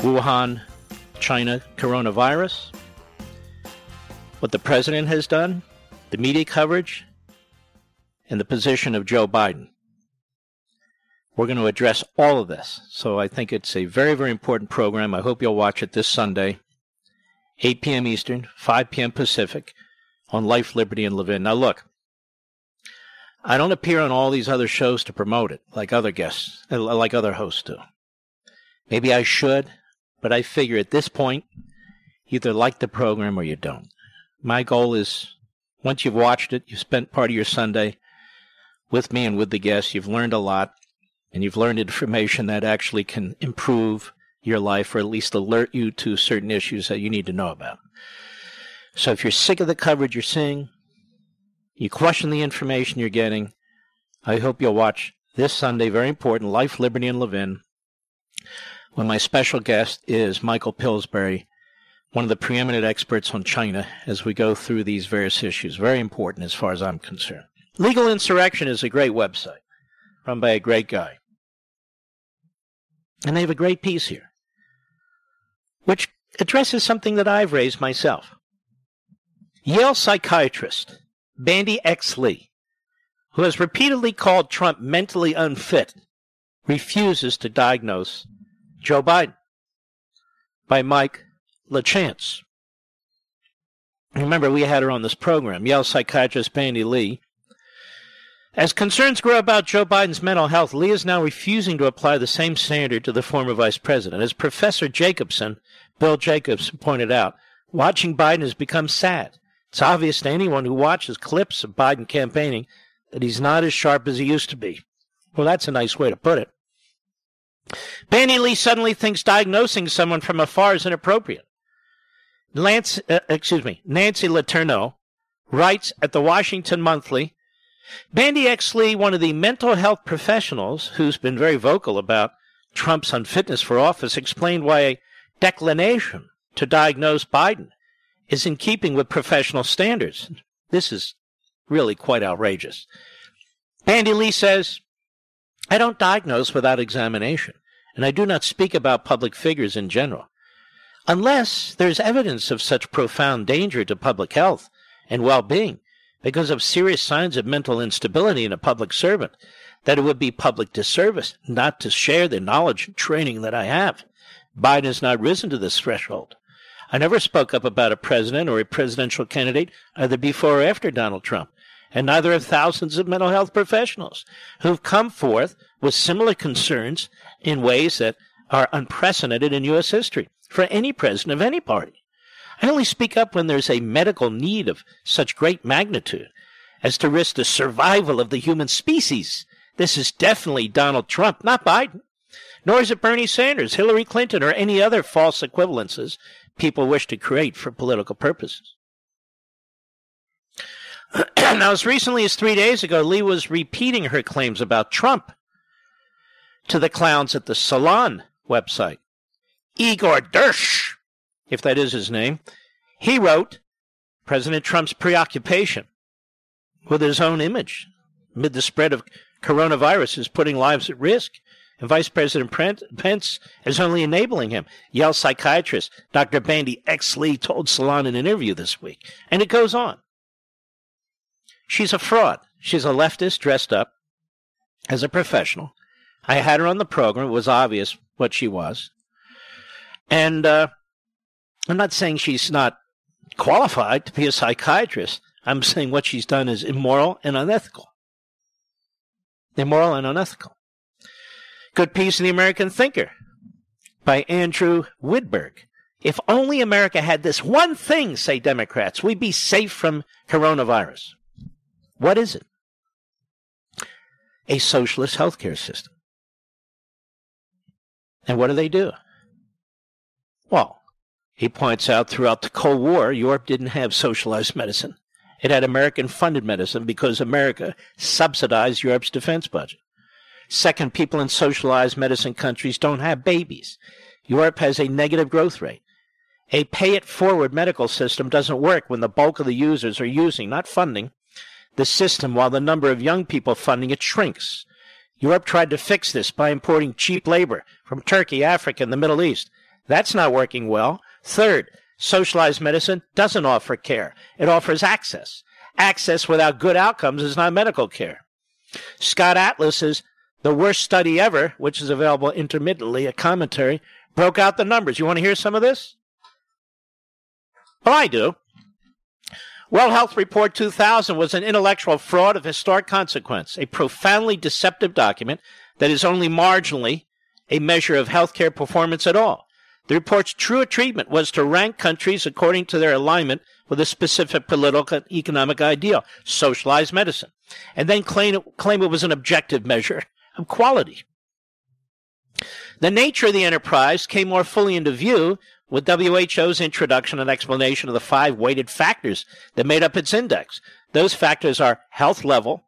Wuhan, China coronavirus, what the president has done, the media coverage, and the position of Joe Biden. We're going to address all of this. So I think it's a very, very important program. I hope you'll watch it this Sunday, 8 p.m. Eastern, 5 p.m. Pacific, on Life, Liberty, and Levin. Now, look, I don't appear on all these other shows to promote it like other guests, like other hosts do. Maybe I should. But I figure at this point, you either like the program or you don't. My goal is once you've watched it, you've spent part of your Sunday with me and with the guests, you've learned a lot, and you've learned information that actually can improve your life or at least alert you to certain issues that you need to know about. So if you're sick of the coverage you're seeing, you question the information you're getting, I hope you'll watch this Sunday, very important, Life, Liberty, and Levin when my special guest is Michael Pillsbury, one of the preeminent experts on China, as we go through these various issues. Very important as far as I'm concerned. Legal Insurrection is a great website run by a great guy. And they have a great piece here, which addresses something that I've raised myself. Yale psychiatrist Bandy X. Lee, who has repeatedly called Trump mentally unfit, refuses to diagnose Joe Biden by Mike LaChance. Remember, we had her on this program, Yale psychiatrist Bandy Lee. As concerns grow about Joe Biden's mental health, Lee is now refusing to apply the same standard to the former vice president. As Professor Jacobson, Bill Jacobson, pointed out, watching Biden has become sad. It's obvious to anyone who watches clips of Biden campaigning that he's not as sharp as he used to be. Well, that's a nice way to put it. Bandy Lee suddenly thinks diagnosing someone from afar is inappropriate. Lance, uh, excuse me, Nancy Letourneau writes at the Washington Monthly, Bandy X. Lee, one of the mental health professionals who's been very vocal about Trump's unfitness for office, explained why a declination to diagnose Biden is in keeping with professional standards. This is really quite outrageous. Bandy Lee says, I don't diagnose without examination and I do not speak about public figures in general, unless there is evidence of such profound danger to public health and well being because of serious signs of mental instability in a public servant that it would be public disservice not to share the knowledge and training that I have. Biden has not risen to this threshold. I never spoke up about a president or a presidential candidate either before or after Donald Trump, and neither have thousands of mental health professionals who've come forth with similar concerns in ways that are unprecedented in U.S. history for any president of any party. I only speak up when there's a medical need of such great magnitude as to risk the survival of the human species. This is definitely Donald Trump, not Biden. Nor is it Bernie Sanders, Hillary Clinton, or any other false equivalences people wish to create for political purposes. now, as recently as three days ago, Lee was repeating her claims about Trump to the clowns at the Salon website. Igor Derysh, if that is his name, he wrote President Trump's preoccupation with his own image amid the spread of coronavirus is putting lives at risk. And Vice President Pence is only enabling him. Yale psychiatrist Dr. Bandy X. Lee told Salon in an interview this week. And it goes on. She's a fraud. She's a leftist dressed up as a professional. I had her on the program. It was obvious what she was. And uh, I'm not saying she's not qualified to be a psychiatrist. I'm saying what she's done is immoral and unethical. Immoral and unethical. Good piece in the American Thinker by Andrew Widburg. If only America had this one thing, say Democrats, we'd be safe from coronavirus. What is it? A socialist healthcare system. And what do they do? Well, he points out throughout the Cold War, Europe didn't have socialized medicine. It had American funded medicine because America subsidized Europe's defense budget. Second, people in socialized medicine countries don't have babies. Europe has a negative growth rate. A pay it forward medical system doesn't work when the bulk of the users are using, not funding, the system while the number of young people funding it shrinks. Europe tried to fix this by importing cheap labor from Turkey, Africa, and the Middle East. That's not working well. Third, socialized medicine doesn't offer care. It offers access. Access without good outcomes is not medical care. Scott Atlas's The Worst Study Ever, which is available intermittently, a commentary, broke out the numbers. You want to hear some of this? Well, I do. World Health Report 2000 was an intellectual fraud of historic consequence, a profoundly deceptive document that is only marginally a measure of healthcare performance at all. The report's true treatment was to rank countries according to their alignment with a specific political and economic ideal, socialized medicine, and then claim claim it was an objective measure of quality. The nature of the enterprise came more fully into view with WHO's introduction and explanation of the five weighted factors that made up its index. Those factors are health level,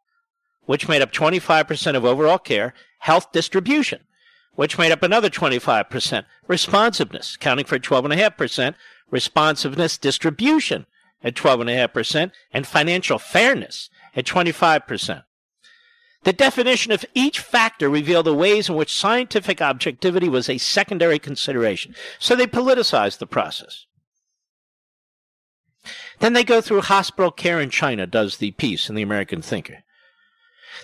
which made up 25% of overall care, health distribution, which made up another 25%. Responsiveness, counting for 12.5%. Responsiveness distribution at 12.5%. And financial fairness at 25%. The definition of each factor revealed the ways in which scientific objectivity was a secondary consideration. So they politicized the process. Then they go through hospital care in China, does the piece in the American Thinker.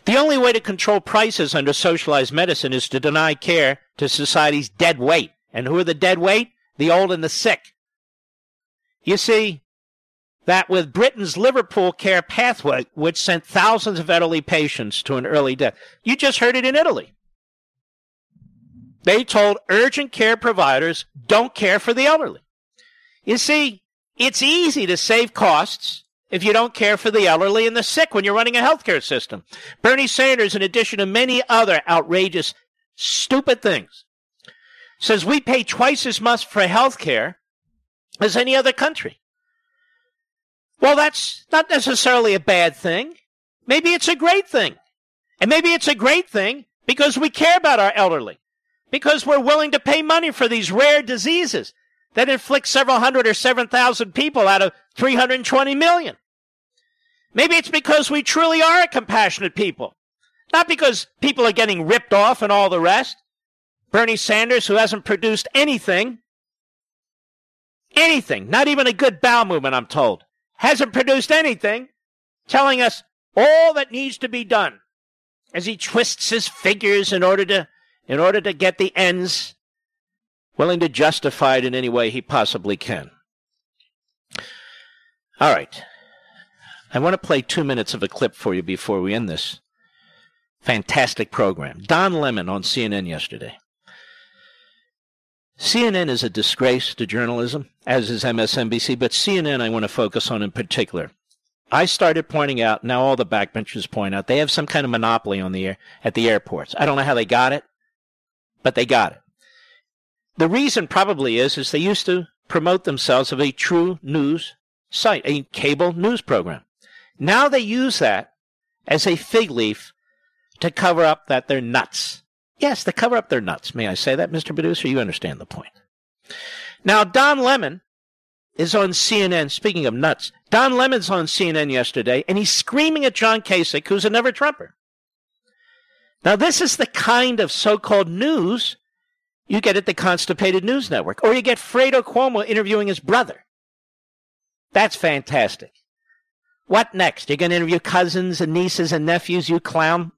The only way to control prices under socialized medicine is to deny care to society's dead weight. And who are the dead weight? The old and the sick. You see, that with Britain's Liverpool care pathway, which sent thousands of elderly patients to an early death, you just heard it in Italy. They told urgent care providers don't care for the elderly. You see, it's easy to save costs if you don't care for the elderly and the sick when you're running a healthcare system. Bernie Sanders, in addition to many other outrageous, stupid things, says we pay twice as much for healthcare as any other country. Well, that's not necessarily a bad thing. Maybe it's a great thing. And maybe it's a great thing because we care about our elderly, because we're willing to pay money for these rare diseases that inflict several hundred or seven thousand people out of 320 million. Maybe it's because we truly are a compassionate people, not because people are getting ripped off and all the rest. Bernie Sanders, who hasn't produced anything, anything, not even a good bowel movement, I'm told, hasn't produced anything, telling us all that needs to be done as he twists his figures in order to in order to get the ends willing to justify it in any way he possibly can. All right. I want to play two minutes of a clip for you before we end this fantastic program. Don Lemon on CNN yesterday. CNN is a disgrace to journalism, as is MSNBC, but CNN I want to focus on in particular. I started pointing out, now all the backbenchers point out, they have some kind of monopoly on the air at the airports. I don't know how they got it, but they got it. The reason probably is is they used to promote themselves as a true news site, a cable news program. Now they use that as a fig leaf to cover up that they're nuts. Yes, to cover up their nuts. May I say that, Mr. Producer? You understand the point. Now, Don Lemon is on CNN. Speaking of nuts, Don Lemon's on CNN yesterday, and he's screaming at John Kasich, who's a never Trumper. Now, this is the kind of so called news you get at the Constipated News Network, or you get Fredo Cuomo interviewing his brother. That's fantastic. What next? You're going to interview cousins and nieces and nephews, you clown?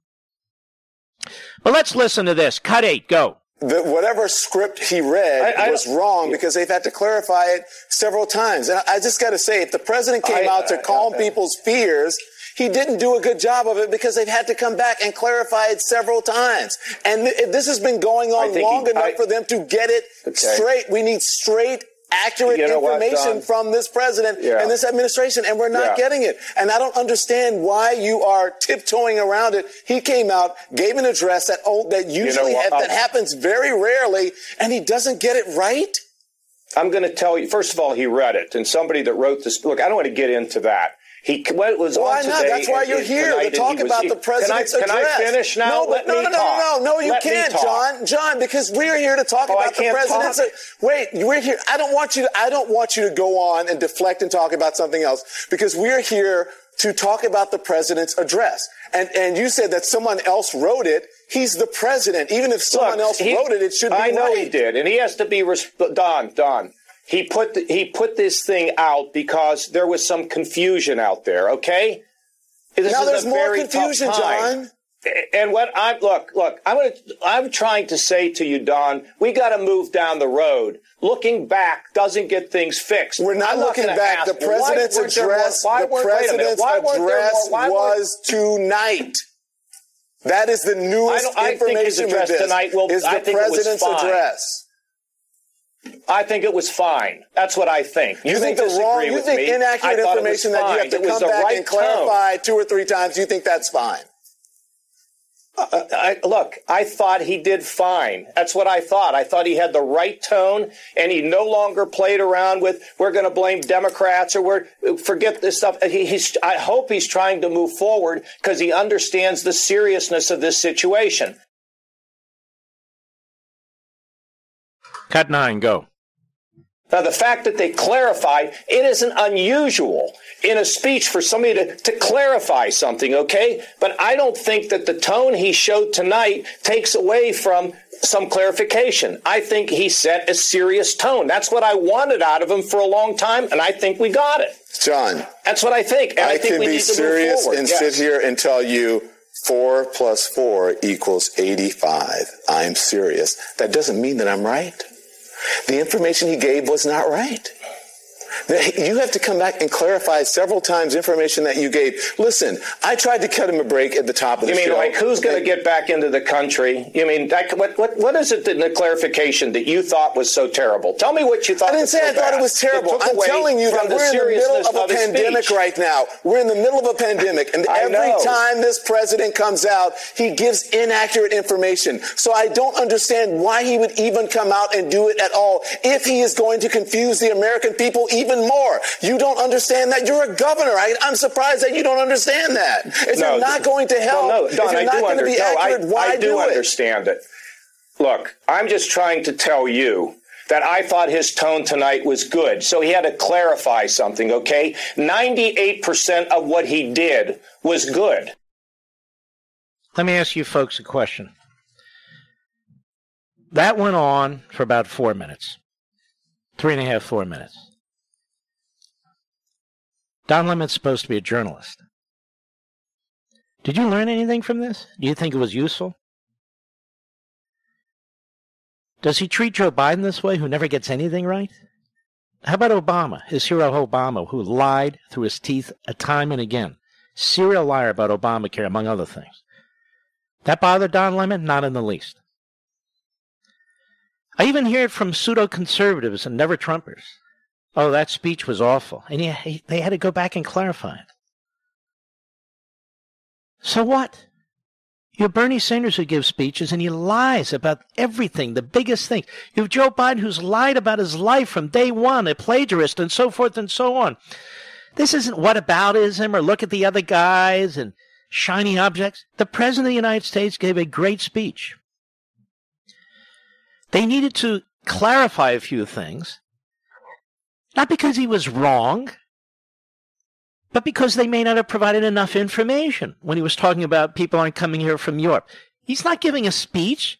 But let's listen to this. Cut eight, go. The, whatever script he read I- I- was wrong because they've had to clarify it several times. And I, I just got to say, if the president came I- out to I- calm I- people's fears, he didn't do a good job of it because they've had to come back and clarify it several times. And th- this has been going on long he- enough I- for them to get it Okay. straight. We need straight accurate You know information Don? from this president Yeah. and this administration, and we're not Yeah. getting it. And I don't understand why you are tiptoeing around it. He came out, gave an address that that usually what? ha- that happens very rarely, and he doesn't get it right. I'm going to tell you. First of all, he read it, and somebody that wrote this. Look, I don't want to get into that. He what was Why on not? today. That's why you're here to talk he about he- the president's can I, address. Can I finish now? No, Let no, no, no, no, no, no, you Let can't. John. John, because we're here to talk Oh, about the president's. talk? Wait, we're here. I don't want you. To, I don't want you to go on and deflect and talk about something else because we're here to talk about the president's address. And and you said that someone else wrote it. He's the president. Even if someone Look, else he- wrote it, it should be I know right. he did, and he has to be res- Don. Don. He put the, he put this thing out because there was some confusion out there. Okay. This Now there's more confusion. John. And what I'm look, look, I'm gonna, I'm trying to say to you, Don, we got to move down the road. Looking back doesn't get things fixed. We're not I'm looking back. ask, The president's why more- address, the weren't- wait a minute, president's address more- was tonight. That is the newest I think information his address this, tonight will- is the I think president's address. I think it was fine. That's what I think. You, You, think the wrong, you think me. inaccurate I thought it was information that you have to It come back right and tone. clarify two or three times, you think that's fine? Uh, I, look, I thought he did fine. That's what I thought. I thought he had the right tone, and he no longer played around with "we're going to blame Democrats" or "we're forget this stuff." He, he's. I hope he's trying to move forward because he understands the seriousness of this situation. Cut nine, go. Now, the fact that they clarified, it isn't unusual in a speech for somebody to, to clarify something, okay? But I don't think that the tone he showed tonight takes away from some clarification. I think he set a serious tone. That's what I wanted out of him for a long time, and I think we got it. John, That's what I think. And I, I, think can we be need serious and Yes. sit here and tell you four plus four equals 85. I'm serious. That doesn't mean that I'm right. The information he gave was not right. You have to come back and clarify several times information that you gave. Listen, I tried to cut him a break at the top of the show. You mean like who's going to get back into the country? You mean that, what what what is it in the clarification that you thought was so terrible? Tell me what you thought. I didn't say so I thought bad. it was terrible. took I'm telling you that we're in the middle seriousness of a pandemic speech. right now. We're in the middle of a pandemic, and every know. time this president comes out, he gives inaccurate information. So I don't understand why he would even come out and do it at all if he is going to confuse the American people even more. You don't understand that. You're a governor. I, I'm surprised that you don't understand that. If No, you're not going to help, Well, no, if Don, you're I not do going to be under- no, I- accurate, why I do it? understand it. Look, I'm just trying to tell you that I thought his tone tonight was good. So he had to clarify something, okay? 98% of what he did was good. Let me ask you folks a question. That went on for about four minutes. Three and a half, four minutes. Don Lemon's supposed to be a journalist. Did you learn anything from this? Do you think it was useful? Does he treat Joe Biden this way, who never gets anything right? How about Obama, his hero Obama, who lied through his teeth a time and again? Serial liar about Obamacare, among other things. That bothered Don Lemon? Not in the least. I even hear it from pseudo conservatives and never Trumpers. Oh, that speech was awful. And he, they had to go back and clarify it. So what? You have Bernie Sanders who gives speeches and he lies about everything, the biggest things. You have Joe Biden who's lied about his life from day one, a plagiarist, and so forth and so on. This isn't whataboutism or look at the other guys and shiny objects. The President of the United States gave a great speech. They needed to clarify a few things, not because he was wrong, but because they may not have provided enough information when he was talking about people aren't coming here from Europe. He's not giving a speech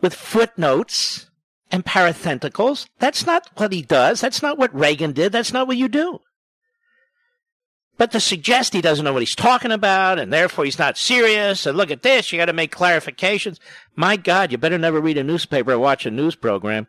with footnotes and parentheticals. That's not what he does. That's not what Reagan did. That's not what you do. But to suggest he doesn't know what he's talking about and therefore he's not serious and look at this, you got to make clarifications. My God, you better never read a newspaper or watch a news program.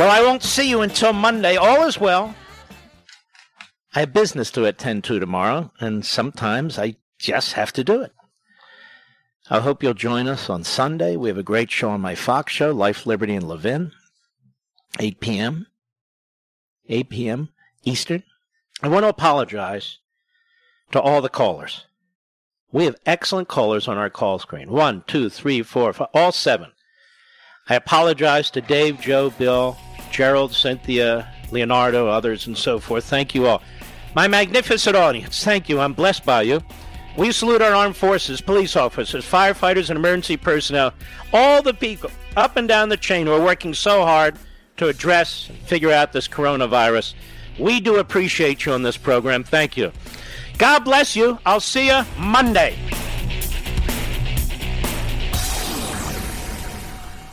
Well, I won't see you until Monday. All is well. I have business to attend to tomorrow, and sometimes I just have to do it. I hope you'll join us on Sunday. We have a great show on my Fox show, Life, Liberty, and Levin, 8 p.m. 8 p.m. Eastern. I want to apologize to all the callers. We have excellent callers on our call screen. One, two, three, four, five, all seven. I apologize to Dave, Joe, Bill, Gerald, Cynthia, Leonardo, others, and so forth. Thank you all. My magnificent audience, thank you. I'm blessed by you. We salute our armed forces, police officers, firefighters, and emergency personnel, all the people up and down the chain who are working so hard to address and figure out this coronavirus. We do appreciate you on this program. Thank you. God bless you. I'll see you Monday.